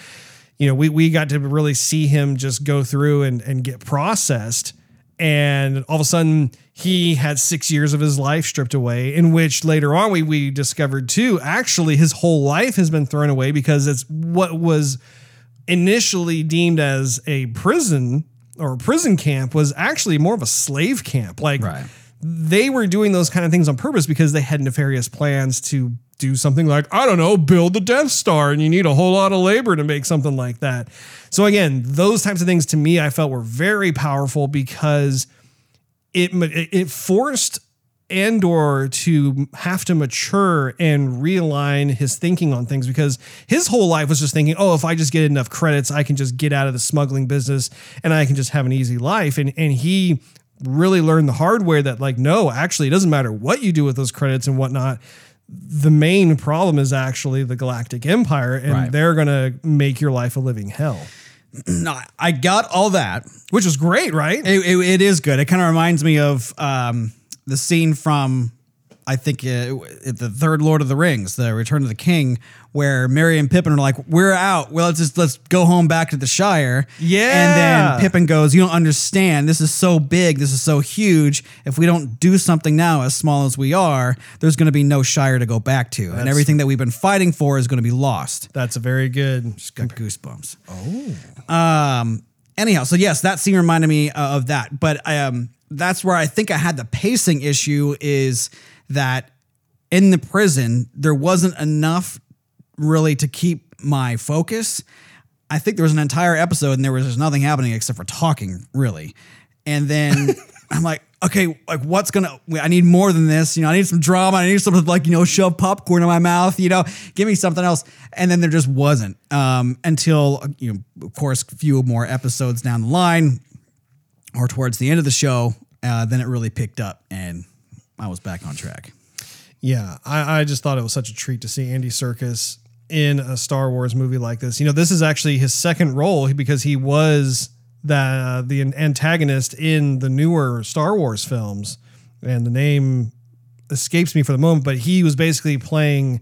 You know, we we got to really see him just go through and and get processed, and all of a sudden he had six years of his life stripped away, in which later on we we discovered too, actually his whole life has been thrown away because it's what was initially deemed as a prison or a prison camp was actually more of a slave camp. Like Right. they were doing those kind of things on purpose because they had nefarious plans to do something like, I don't know, build the Death Star, and you need a whole lot of labor to make something like that. So again, those types of things to me I felt were very powerful because it it forced Andor to have to mature and realign his thinking on things because his whole life was just thinking, oh, if I just get enough credits, I can just get out of the smuggling business and I can just have an easy life. And and he really learned the hard way that like, no, actually, it doesn't matter what you do with those credits and whatnot. The main problem is actually the Galactic Empire, and Right. they're gonna make your life a living hell, I got all that. which is great, right? It, it, it is good. It kind of reminds me of um, the scene from, I think, uh, the third Lord of the Rings, the Return of the King, where Merry and Pippin are like, "We're out. Well, let's just let's go home back to the Shire." Yeah. And then Pippin goes, "You don't understand. This is so big. This is so huge. If we don't do something now, as small as we are, there's going to be no Shire to go back to, and everything that we've been fighting for is going to be lost." That's a very good. Just got goosebumps. Oh. Um. Anyhow, so yes, that scene reminded me uh, of that, but um, that's where I think I had the pacing issue. Is that in the prison there wasn't enough really to keep my focus. I think there was an entire episode and there was just nothing happening except for talking, really. And then I'm like, okay, like what's gonna? I need more than this. You know, I need some drama. I need something like you know, shove popcorn in my mouth. You know, give me something else. And then there just wasn't um, until you know, of course, a few more episodes down the line or towards the end of the show. Uh, then it really picked up and I was back on track. Yeah, I, I just thought it was such a treat to see Andy Serkis in a Star Wars movie like this. You know, this is actually his second role because he was the uh, the antagonist in the newer Star Wars films, and the name escapes me for the moment. But he was basically playing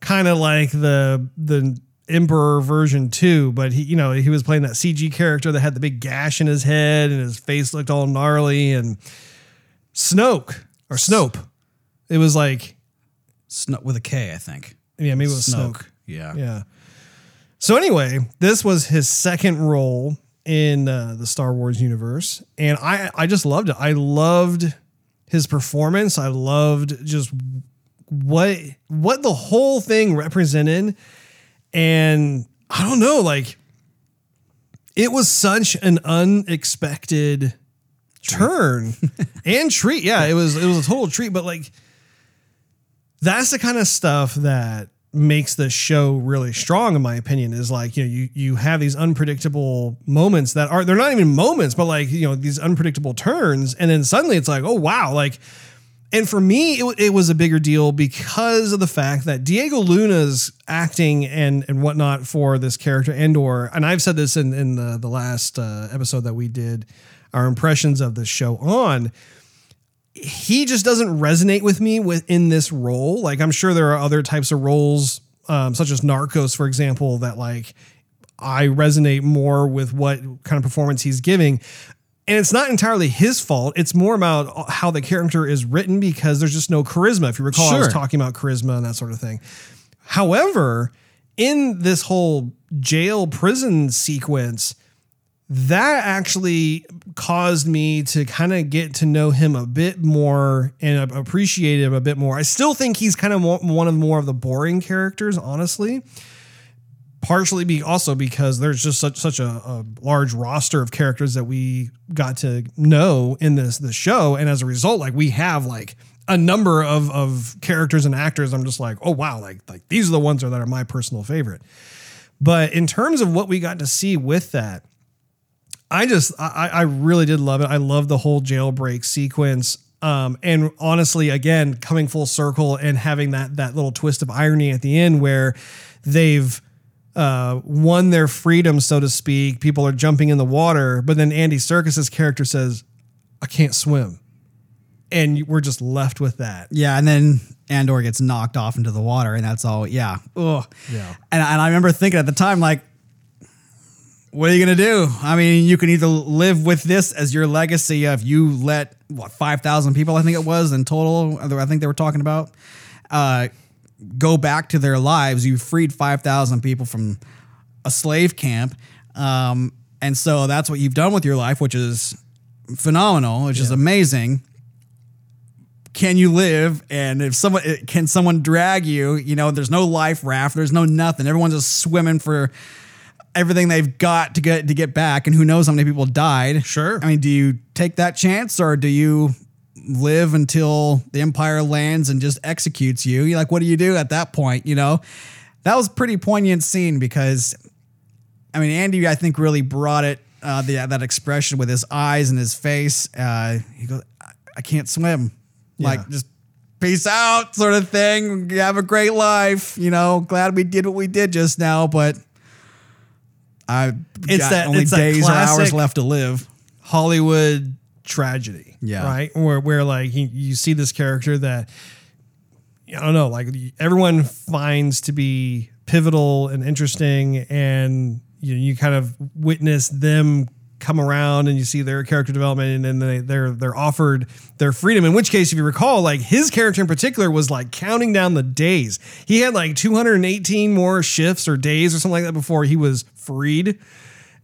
kind of like the the Emperor version two, but he you know he was playing that CG character that had the big gash in his head and his face looked all gnarly and Snoke or Snope. It was like Snow with a K, I think. yeah, maybe it was Snoke. Yeah. Yeah. So anyway, this was his second role in uh, the Star Wars universe, and I I just loved it. I loved his performance. I loved just what what the whole thing represented, and I don't know, like it was such an unexpected turn and treat. Yeah, it was it was a total treat, but like that's the kind of stuff that makes the show really strong in my opinion is like you know you you have these unpredictable moments that are they're not even moments but like you know these unpredictable turns and then suddenly it's like oh wow like and for me it, it was a bigger deal because of the fact that Diego Luna's acting and and whatnot for this character Andor and I've said this in in the the last uh, episode that we did our impressions of this show on he just doesn't resonate with me within this role. Like I'm sure there are other types of roles, um, such as Narcos, for example, that like I resonate more with what kind of performance he's giving. And it's not entirely his fault. It's more about how the character is written because there's just no charisma. If you recall, I was talking about charisma and that sort of thing. However, in this whole jail prison sequence, that actually caused me to kind of get to know him a bit more and appreciate him a bit more. I still think he's kind of one of more of the boring characters, honestly. partially be also because there's just such such a, a large roster of characters that we got to know in this this show, and as a result, like we have like a number of of characters and actors. I'm just like, oh wow, like like these are the ones that are my personal favorite. But in terms of what we got to see with that, I just I, I really did love it. I love the whole jailbreak sequence. Um, and honestly, again, coming full circle and having that that little twist of irony at the end where they've uh, won their freedom, so to speak. People are jumping in the water, but then Andy Serkis's character says, "I can't swim," and we're just left with that. Yeah, and then Andor gets knocked off into the water, and that's all. Yeah. Ugh. Yeah. And, and I remember thinking at the time, like, what are you gonna do? I mean, you can either live with this as your legacy of you let what five thousand people, I think it was in total. I think they were talking about, uh, go back to their lives. You freed five thousand people from a slave camp, um, and so that's what you've done with your life, which is phenomenal, which is amazing can you live and if someone can someone drag you you know there's no life raft there's no nothing everyone's just swimming for everything they've got to get to get back and who knows how many people died Sure. i mean do you take that chance or do you live until the empire lands and just executes you you're like what do you do at that point you know that was a pretty poignant scene because I mean, Andy, I think really brought it uh, the, that expression with his eyes and his face. Uh, he goes, "I- "I can't swim," like just peace out, sort of thing. Have a great life, you know. Glad we did what we did just now, but I It's got that- only it's days or hours left to live. Hollywood tragedy. Yeah. Right. Where where like you, you see this character that I don't know, like everyone finds to be pivotal and interesting, and you know, you kind of witness them come around and you see their character development and then they, they're they're offered their freedom in which case if you recall like his character in particular was like counting down the days he had like 218 more shifts or days or something like that before he was freed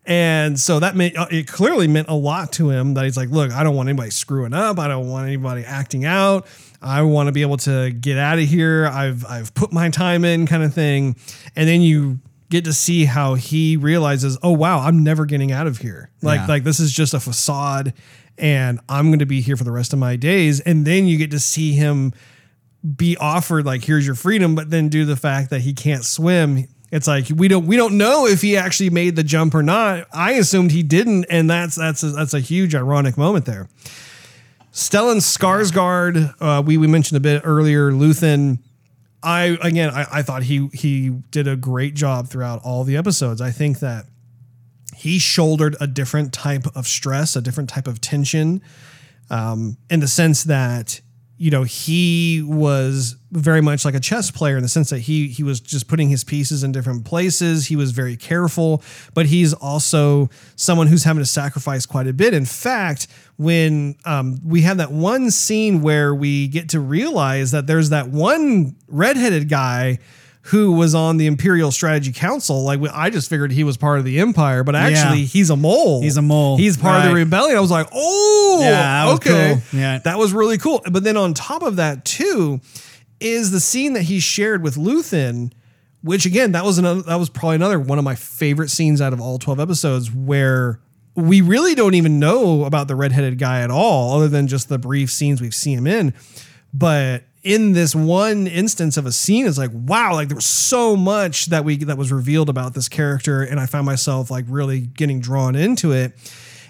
and so that meant uh, it clearly meant a lot to him that he's like, look, I don't want anybody screwing up. I don't want anybody acting out. I want to be able to get out of here. I've I've put my time in, kind of thing. And then you get to see how he realizes, oh wow, I'm never getting out of here. Like Yeah. like this is just a facade, and I'm going to be here for the rest of my days. And then you get to see him be offered like here's your freedom but then do the fact that he can't swim it's like we don't we don't know if he actually made the jump or not i assumed he didn't and that's that's a, that's a huge ironic moment there stellan skarsgård uh, we we mentioned a bit earlier luthen i again I, I thought he he did a great job throughout all the episodes. I think that he shouldered a different type of stress a different type of tension um, in the sense that you know he was very much like a chess player in the sense that he he was just putting his pieces in different places. He was very careful but he's also someone who's having to sacrifice quite a bit. In fact when um, we have that one scene where we get to realize that there's that one redheaded guy who was on the Imperial Strategy Council. Like I just figured he was part of the Empire, but actually Yeah. he's a mole. He's a mole. He's part of the rebellion. I was like, oh, Yeah, that was okay, cool. Yeah. that was really cool. But then on top of that too, is the scene that he shared with Luthen, which again that was another that was probably another one of my favorite scenes out of all twelve episodes where. We really don't even know about the redheaded guy at all, other than just the brief scenes we've seen him in. But in this one instance of a scene, it's like, wow, like there was so much that we that was revealed about this character, and I found myself like really getting drawn into it.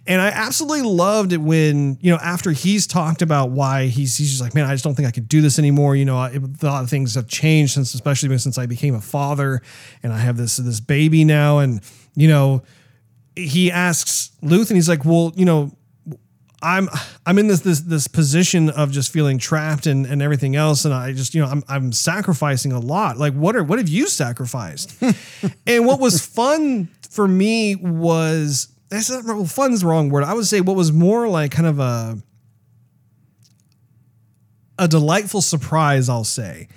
And I absolutely loved it when, you know, after he's talked about why he's, he's just like, man, I just don't think I could do this anymore. You know, a lot of things have changed since, especially since I became a father and I have this, this baby now. And, you know, he asks Luthen he's like, well, you know, I'm I'm in this this this position of just feeling trapped and, and everything else, and I just you know I'm I'm sacrificing a lot. Like what are what have you sacrificed? and what was fun for me was that's not well, fun's the wrong word. I would say what was more like kind of a a delightful surprise. I'll say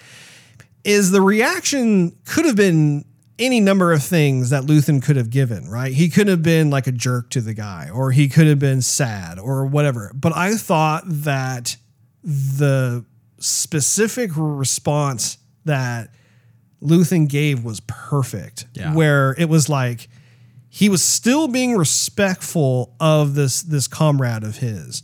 is the reaction could have been any number of things that Luthen could have given, right? He could have been like a jerk to the guy, or he could have been sad, or whatever. But I thought that the specific response that Luthen gave was perfect. Yeah. Where it was like he was still being respectful of this this comrade of his.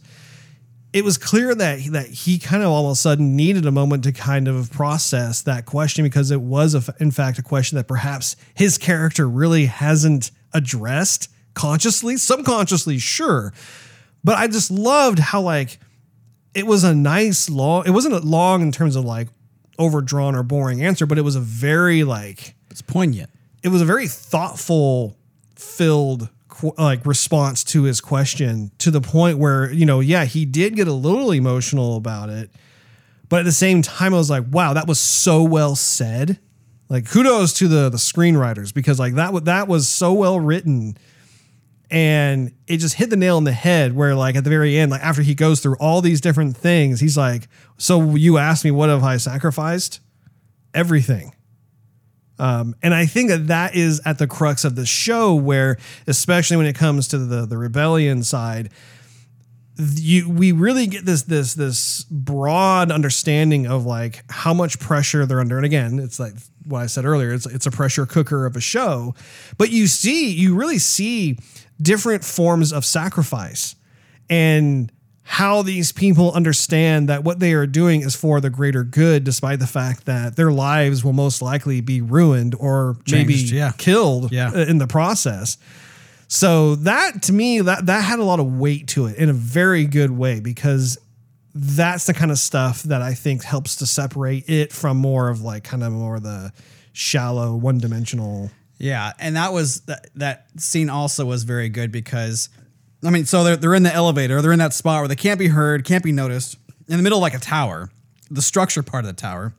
It was clear that that he kind of all of a sudden needed a moment to kind of process that question because it was a, in fact a question that perhaps his character really hasn't addressed consciously, subconsciously, sure. But I just loved how like it was a nice long. It wasn't long in terms of like overdrawn or boring answer, but it was a very like It's poignant. it was a very thoughtful filled like response to his question to the point where you know yeah he did get a little emotional about it but at the same time i was like wow that was so well said. Like kudos to the the screenwriters because like that that was so well written and it just hit the nail on the head where like at the very end like after he goes through all these different things he's like so you asked me what have i sacrificed? Everything um, and I think that that is at the crux of the show, where especially when it comes to the the rebellion side, you we really get this this this broad understanding of like how much pressure they're under. And again, it's like what I said earlier. It's it's a pressure cooker of a show, but you see you really see different forms of sacrifice and how these people understand that what they are doing is for the greater good, despite the fact that their lives will most likely be ruined or maybe Changed, yeah. killed Yeah. Uh, in the process. So that to me, that that had a lot of weight to it in a very good way because that's the kind of stuff that I think helps to separate it from more of like kind of more the shallow, one dimensional. Yeah, and that was that that scene also was very good because I mean, so they're they're in the elevator, they're in that spot where they can't be heard, can't be noticed, in the middle of like a tower, the structure part of the tower.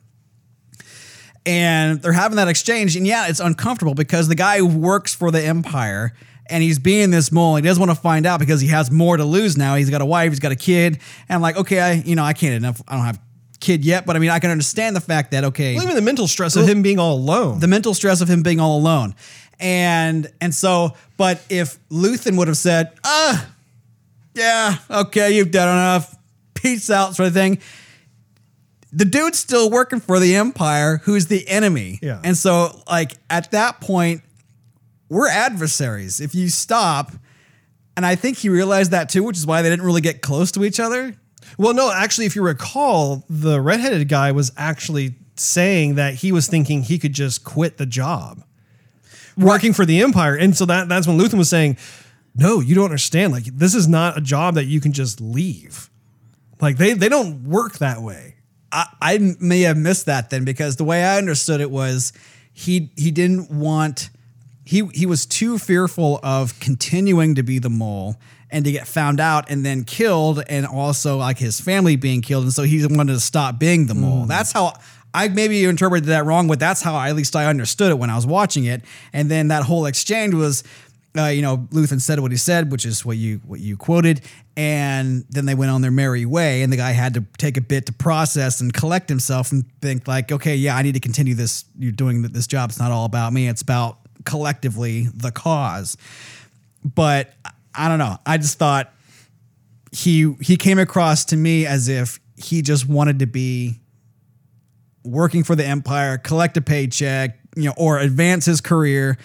And they're having that exchange, and yeah, it's uncomfortable because the guy works for the Empire and he's being this mole. He doesn't want to find out because he has more to lose now. He's got a wife, he's got a kid, and I'm like, okay, I you know I can't enough. I don't have kid yet, but I mean I can understand the fact that okay, Even the mental stress of him being all alone. the mental stress of him being all alone. And and so, but if Luthen would have said, "Ah, yeah, okay, you've done enough, peace out," sort of thing. The dude's still working for the Empire, who's the enemy. Yeah. And so, like at that point, we're adversaries. If you stop, and I think he realized that too, which is why they didn't really get close to each other. Well, no, actually, if you recall, the redheaded guy was actually saying that he was thinking he could just quit the job working for the Empire. And so that that's when Luthen was saying, No, you don't understand. Like, this is not a job that you can just leave. Like they they don't work that way. I, I may have missed that then because the way I understood it was he he didn't want he he was too fearful of continuing to be the mole and to get found out and then killed and also like his family being killed and so he wanted to stop being the mole. Hmm. That's how I maybe interpreted that wrong, but that's how at least I understood it when I was watching it. And then that whole exchange was uh, you know, Luthen said what he said, which is what you what you quoted, and then they went on their merry way. And the guy had to take a bit to process and collect himself and think like, okay, yeah, I need to continue this. You're doing this job. It's not all about me. It's about collectively the cause. But I don't know. I just thought he he came across to me as if he just wanted to be working for the empire, collect a paycheck, you know, or advance his career,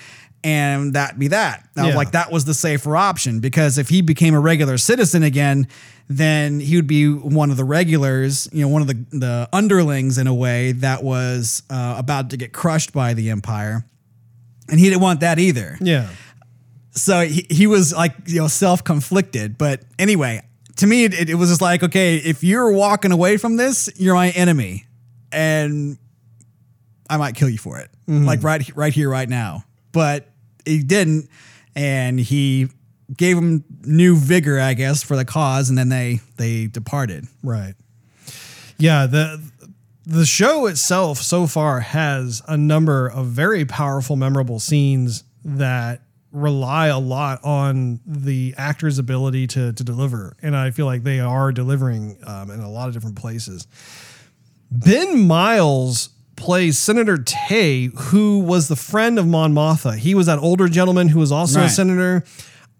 and that be that. Yeah. like, that was the safer option because if he became a regular citizen again, then he would be one of the regulars, you know, one of the the underlings in a way that was uh, about to get crushed by the empire, and he didn't want that either Yeah. so he, he was like you know self-conflicted but anyway to me it, it was just like okay if you're walking away from this you're my enemy and i might kill you for it. Like right right here right now. But he didn't and he gave him new vigor i guess for the cause and then they they departed. Right. Yeah, the the show itself so far has a number of very powerful, memorable scenes that rely a lot on the actor's ability to to deliver, and I feel like they are delivering um, in a lot of different places. Ben Miles plays Senator Tay, who was the friend of Mon Mothma. He was that older gentleman who was also a senator.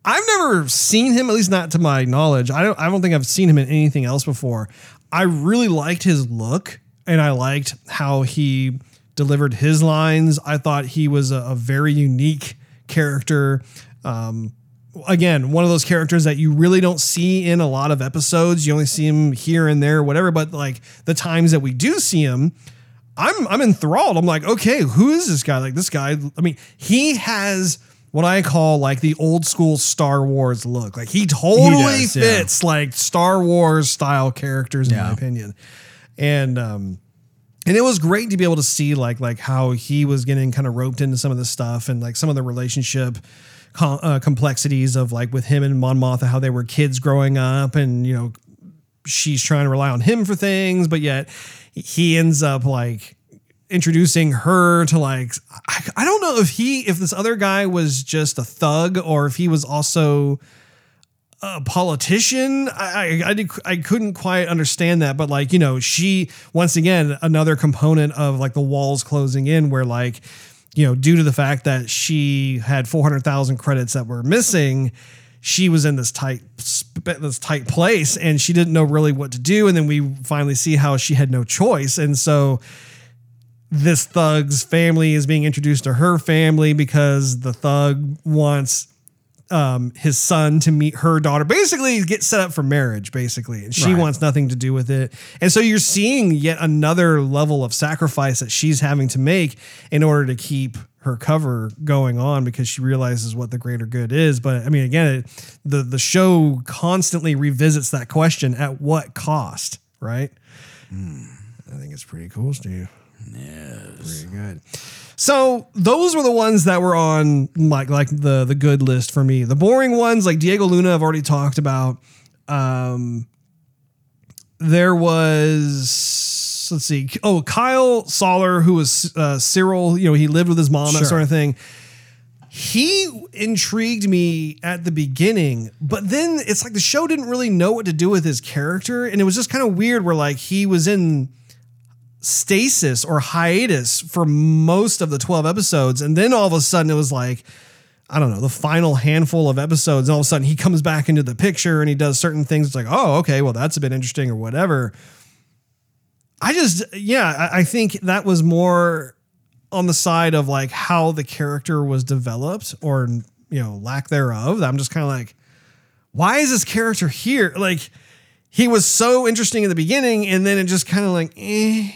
I've never seen him, at least not to my knowledge. I don't. I don't think I've seen him in anything else before. I really liked his look, and I liked how he delivered his lines. I thought he was a, a very unique character. Um, again, one of those characters that you really don't see in a lot of episodes. You only see him here and there, whatever. But like the times that we do see him, I'm I'm enthralled. I'm like, okay, who is this guy? Like this guy. I mean, he has what I call like the old school Star Wars look. Like he totally does, yeah. fits like Star Wars style characters, in my opinion. And um, and it was great to be able to see like like how he was getting kind of roped into some of this stuff and like some of the relationship com- uh, complexities of like with him and Mon Mothma, how they were kids growing up, and you know she's trying to rely on him for things, but yet he ends up like introducing her to like I, I don't know if he if this other guy was just a thug or if he was also a politician. I I, I, I couldn't quite understand that, but like you know, she once again another component of like the walls closing in, where like you know, due to the fact that she had four hundred thousand credits that were missing. She was in this tight, this tight place, and she didn't know really what to do. And then we finally see how she had no choice, and so this thug's family is being introduced to her family because the thug wants um, his son to meet her daughter. Basically, get set up for marriage, basically. And she Right. wants nothing to do with it. And so you're seeing yet another level of sacrifice that she's having to make in order to keep her cover going on because she realizes what the greater good is. But I mean, again, it, the the show constantly revisits that question at what cost, right? I think it's pretty cool, Steve. Yes. Pretty good. So those were the ones that were on like like the the good list for me. The boring ones, like Diego Luna, I've already talked about. Um, there was let's see, oh Kyle Soller, who was uh, Syril. You know, he lived with his mom, that sort of thing. He intrigued me at the beginning, but then it's like the show didn't really know what to do with his character, and it was just kind of weird. Where like he was in stasis or hiatus for most of the 12 episodes. And then all of a sudden it was like, I don't know, the final handful of episodes. And all of a sudden he comes back into the picture and he does certain things. It's like, oh, okay, well, that's a bit interesting or whatever. I just, yeah, I, think that was more on the side of like how the character was developed or, you know, lack thereof. I'm just kind of like, why is this character here? Like, he was so interesting in the beginning and then it just kind of like, eh.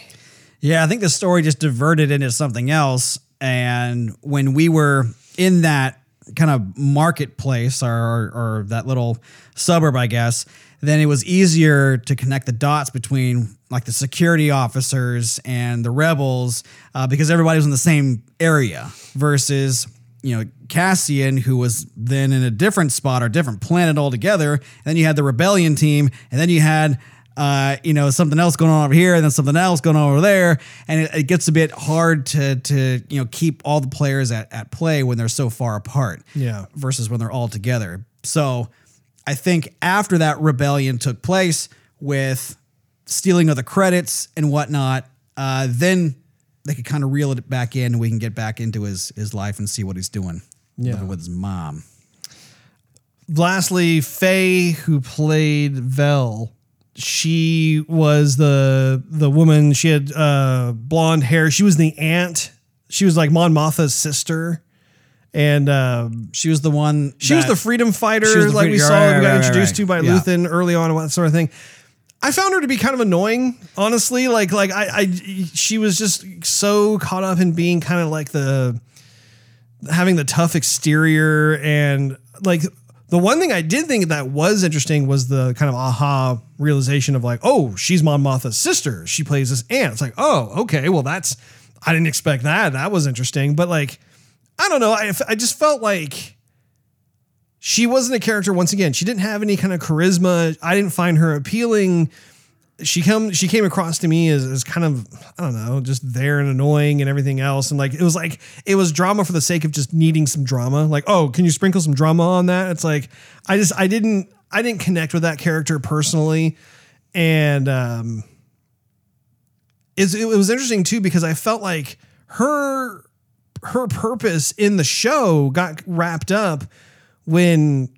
Yeah, I think the story just diverted into something else. And when we were in that kind of marketplace or, or, or that little suburb, I guess, then it was easier to connect the dots between like the security officers and the rebels uh, because everybody was in the same area versus you know Cassian who was then in a different spot or different planet altogether and then you had the rebellion team and then you had uh, you know something else going on over here and then something else going on over there and it, it gets a bit hard to to you know keep all the players at, at play when they're so far apart Yeah. versus when they're all together so I think after that rebellion took place with stealing of the credits and whatnot, uh, then they could kind of reel it back in and we can get back into his his life and see what he's doing Yeah. living with his mom. lastly, Faye, who played Vel, she was the the woman. She had uh, blonde hair. She was the aunt. She was like Mon Mothma's sister, and um, She was the one. she was the freedom fighter, was like we saw. right, we got right, introduced right. to by Yeah. Luthen early on, and that sort of thing. I found her to be kind of annoying, honestly. Like, like I, I, she was just so caught up in being kind of like the having the tough exterior and like the one thing I did think that was interesting was the kind of aha realization of like, oh, she's Mon Mothma's sister. She plays this aunt. It's like, oh, okay, well that's I didn't expect that. That was interesting, but like, I don't know. I I just felt like she wasn't a character. Once again, she didn't have any kind of charisma. I didn't find her appealing she come she came across to me as, as kind of I don't know just there and annoying and everything else. And like it was like it was drama for the sake of just needing some drama. Like oh can you sprinkle some drama on that? It's like I just I didn't I didn't connect with that character personally. And um it's, it was interesting too because I felt like her her purpose in the show got wrapped up when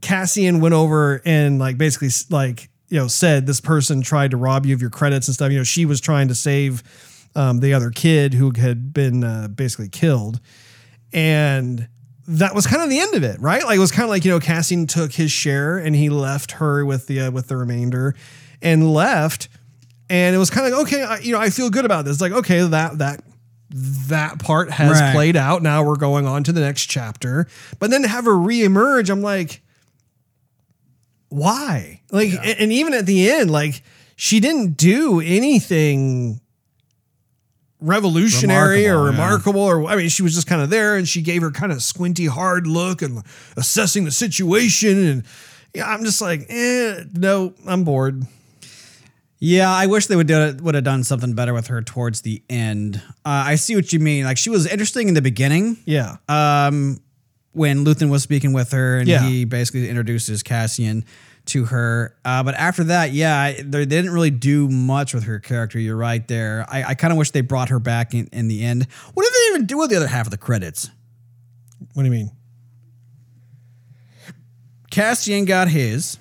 Cassian went over and like basically like you know said this person tried to rob you of your credits and stuff. You know she was trying to save um, the other kid who had been uh, basically killed, and that was kind of the end of it, right? Like it was kind of like you know Cassian took his share and he left her with the uh, with the remainder, and left, and it was kind of like okay, I, you know I feel good about this. Like okay, that that that part has Right. played out. Now we're going on to the next chapter, but then to have her reemerge, I'm like, why? Like, and, and even at the end, like she didn't do anything revolutionary or Remarkable, remarkable or I mean she was just kind of there and she gave her kind of squinty hard look and assessing the situation and yeah I'm just like eh no I'm bored Yeah, I wish they would do would have done something better with her towards the end. Uh, I see what you mean. Like she was interesting in the beginning, yeah um, when Luthen was speaking with her, and Yeah. he basically introduces Cassian to her. Uh, but after that, yeah, I- they didn't really do much with her character. You're right there. I, I kind of wish they brought her back in, in the end. What did they even do with the other half of the credits? what do you mean Cassian got his,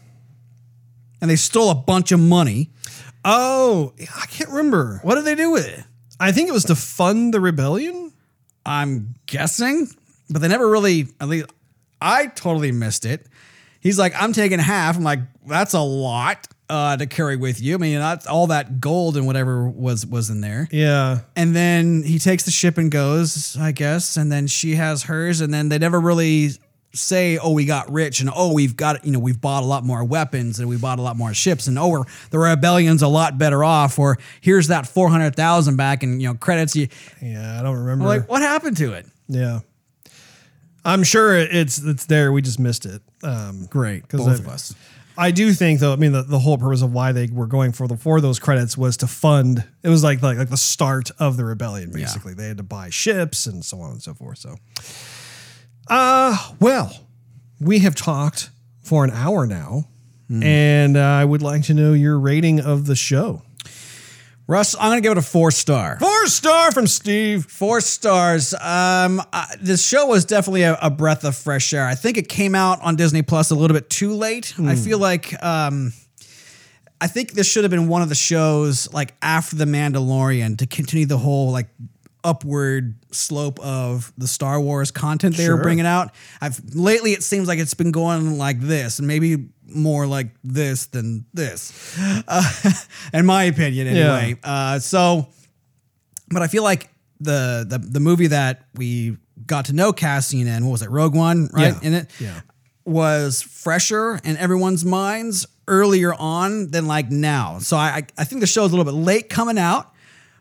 and they stole a bunch of money. oh I can't remember What did they do with it? I think it was to fund the rebellion I'm guessing, but they never really. At least I totally missed it. He's like, I'm taking half. I'm like, that's a lot uh, to carry with you. I mean, that's all that gold and whatever was was in there. yeah And then he takes the ship and goes, I guess. And then she has hers. And then they never really say, oh, we got rich and oh, we've got, you know, we've bought a lot more weapons and we bought a lot more ships and oh, we're, the rebellion's a lot better off. Or here's that 400,000 back and, you know, credits you. yeah I don't remember I'm like, what happened to it? yeah I'm sure it's it's there we just missed it um Great. Both I- of us. I do think though, I mean, the, the whole purpose of why they were going for the for those credits was to fund. It was like like, like the start of the rebellion. Basically, they had to buy ships and so on and so forth. So, uh, well, we have talked for an hour now, and uh, I would like to know your rating of the show. Russ, I'm going to give it a four star. Four star from Steve. Four stars. Um, uh, this show was definitely a, a breath of fresh air. I think it came out on Disney Plus a little bit too late. I feel like um, I think this should have been one of the shows like after the Mandalorian to continue the whole like upward slope of the Star Wars content they were bringing out. I've lately it seems like it's been going like this, and maybe more like this than this, uh, in my opinion. Anyway, uh, so but I feel like the the the movie that we got to know Cassian in, what was it, Rogue One, right? Yeah. In it, Yeah. was fresher in everyone's minds earlier on than like now. So I I, I think the show's a little bit late coming out,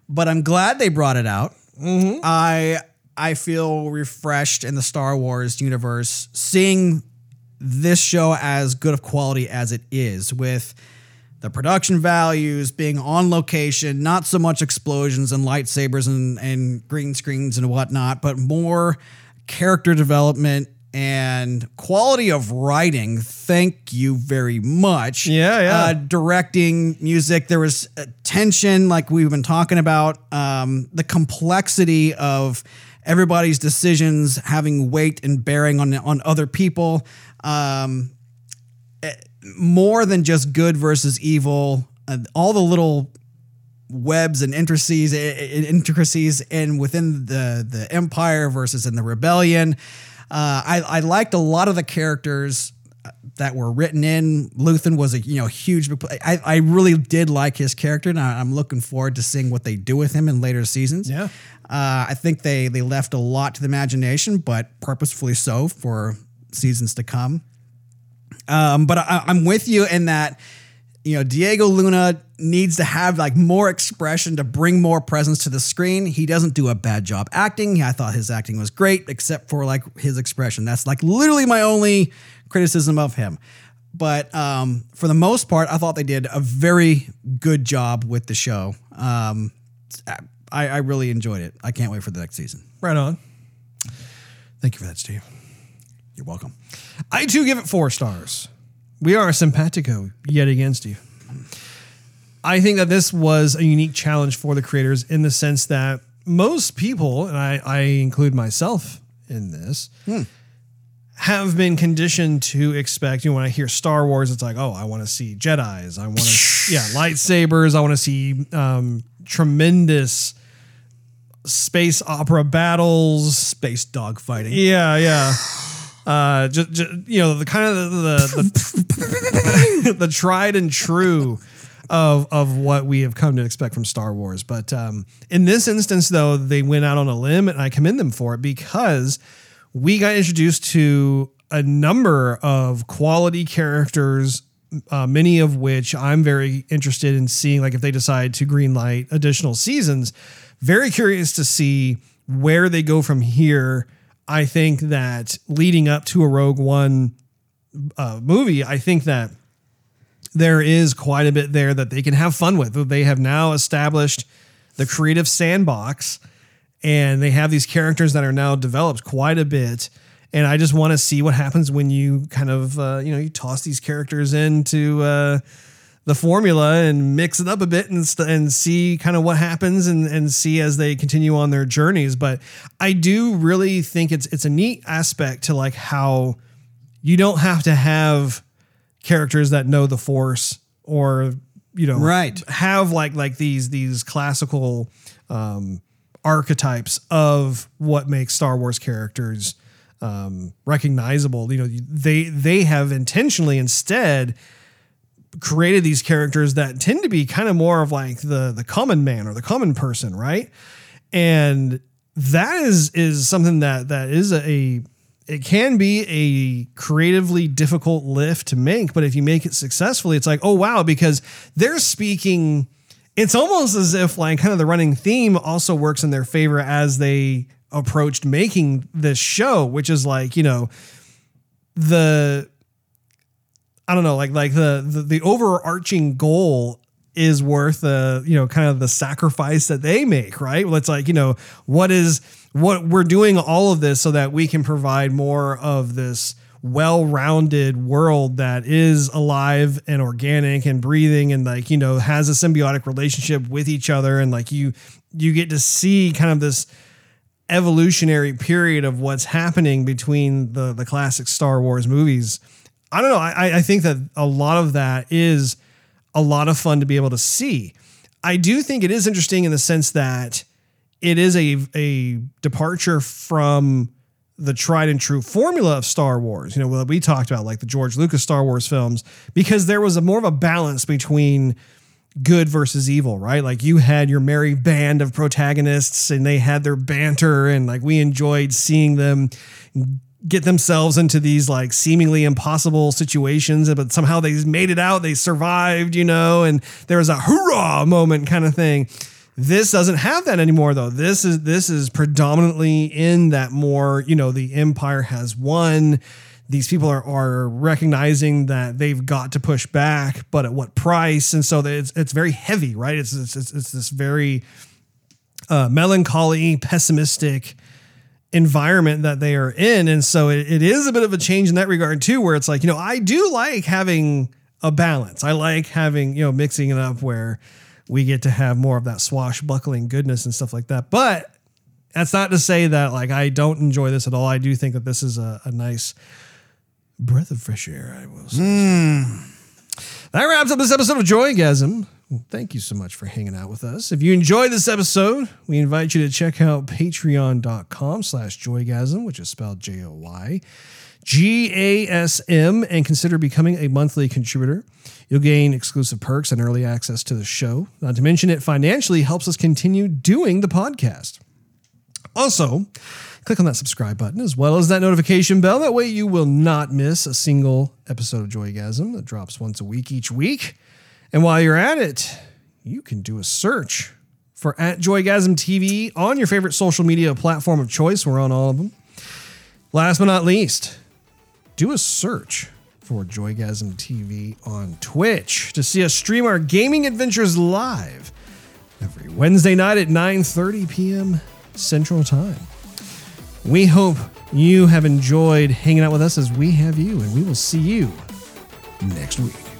but I'm glad they brought it out. Mm-hmm. I I feel refreshed in the Star Wars universe, seeing this show as good of quality as it is with the production values being on location, not so much explosions and lightsabers and, and green screens and whatnot, but more character development and quality of writing. Thank you very much. Yeah, yeah. Uh, directing, music. There was uh, tension, like we've been talking about. Um, the complexity of everybody's decisions having weight and bearing on on other people. Um, more than just good versus evil. Uh, all the little webs and intricacies, i- i- intricacies in within the the empire versus in the rebellion. Uh, I I liked a lot of the characters that were written in. Luthen was a you know huge. I I really did like his character, and I, I'm looking forward to seeing what they do with him in later seasons. Yeah. Uh, I think they they left a lot to the imagination, but purposefully so for seasons to come. Um, but I, I'm with you in that, you know, Diego Luna needs to have like more expression to bring more presence to the screen. He doesn't do a bad job acting. I thought his acting was great, except for like his expression. That's like literally my only criticism of him. But um, for the most part, I thought they did a very good job with the show. Um, I, I really enjoyed it. I can't wait for the next season. Right on. Thank you for that, Steve. You're welcome. I too give it four stars. We are simpatico yet again, Steve. I think that this was a unique challenge for the creators in the sense that most people, and I, I include myself in this, have been conditioned to expect. You know, when I hear Star Wars, it's like, oh, I want to see Jedi's. I want to, yeah, lightsabers. I want to see um, tremendous space opera battles. Space dog fighting. Yeah, yeah. Uh, just, you know, the kind of the the, the, the tried and true of of what we have come to expect from Star Wars. But um, in this instance, though, they went out on a limb, and I commend them for it because we got introduced to a number of quality characters. Uh, many of which I'm very interested in seeing, like if they decide to greenlight additional seasons. Very curious to see where they go from here. I think that leading up to a Rogue One uh, movie, I think that there is quite a bit there that they can have fun with. They have now established the creative sandbox and they have these characters that are now developed quite a bit. And I just want to see what happens when you kind of, uh, you know, you toss these characters into uh, the formula and mix it up a bit and, st- and see kind of what happens and, and see as they continue on their journeys. But I do really think it's it's a neat aspect to like how you don't have to have characters that know the force or you know Right. have like like these these classical um archetypes of what makes Star Wars characters um recognizable you know they they have intentionally instead created these characters that tend to be kind of more of like the the common man or the common person right? And that is is something that that is a, it can be a creatively difficult lift to make but if you make it successfully it's like oh wow because they're speaking it's almost as if like kind of the running theme also works in their favor as they approached making this show which is like you know the I don't know, like like the the, the overarching goal is worth the you know kind of the sacrifice that they make, right? Well, it's like you know what is what we're doing all of this so that we can provide more of this well-rounded world that is alive and organic and breathing and like you know has a symbiotic relationship with each other and like you you get to see kind of this evolutionary period of what's happening between the the classic Star Wars movies. I don't know. I, I think that a lot of that is a lot of fun to be able to see. I do think it is interesting in the sense that it is a a departure from the tried and true formula of Star Wars. You know, what we talked about, like the George Lucas Star Wars films, because there was a more of a balance between good versus evil, right? Like you had your merry band of protagonists and they had their banter and like we enjoyed seeing them get themselves into these like seemingly impossible situations but somehow they made it out they survived you know and there was a hurrah moment kind of thing. This doesn't have that anymore though. This is this is predominantly in that more you know the empire has won. These people are, are recognizing that they've got to push back but at what price? And so it's, it's very heavy right? It's it's, it's, it's this very uh, melancholy pessimistic environment that they are in. And so it, it is a bit of a change in that regard too, where it's like, you know, I do like having a balance. I like having, you know, mixing it up where we get to have more of that swashbuckling goodness and stuff like that. But that's not to say that like I don't enjoy this at all. I do think that this is a, a nice breath of fresh air, I will say. Hmm. That wraps up this episode of Joygasm. Thank you so much for hanging out with us. If you enjoyed this episode, we invite you to check out patreon.com slash joygasm, which is spelled J-O-Y. G-A-S-M and consider becoming a monthly contributor. You'll gain exclusive perks and early access to the show. Not to mention it financially helps us continue doing the podcast. Also, click on that subscribe button as well as that notification bell. That way you will not miss a single episode of Joygasm that drops once a week each week. And while you're at it, you can do a search for at Joygasm TV on your favorite social media platform of choice. We're on all of them. Last but not least, do a search for Joygasm TV on Twitch to see us stream our gaming adventures live every Wednesday night at 9:30 p.m. Central Time. We hope you have enjoyed hanging out with us as we have you, and we will see you next week.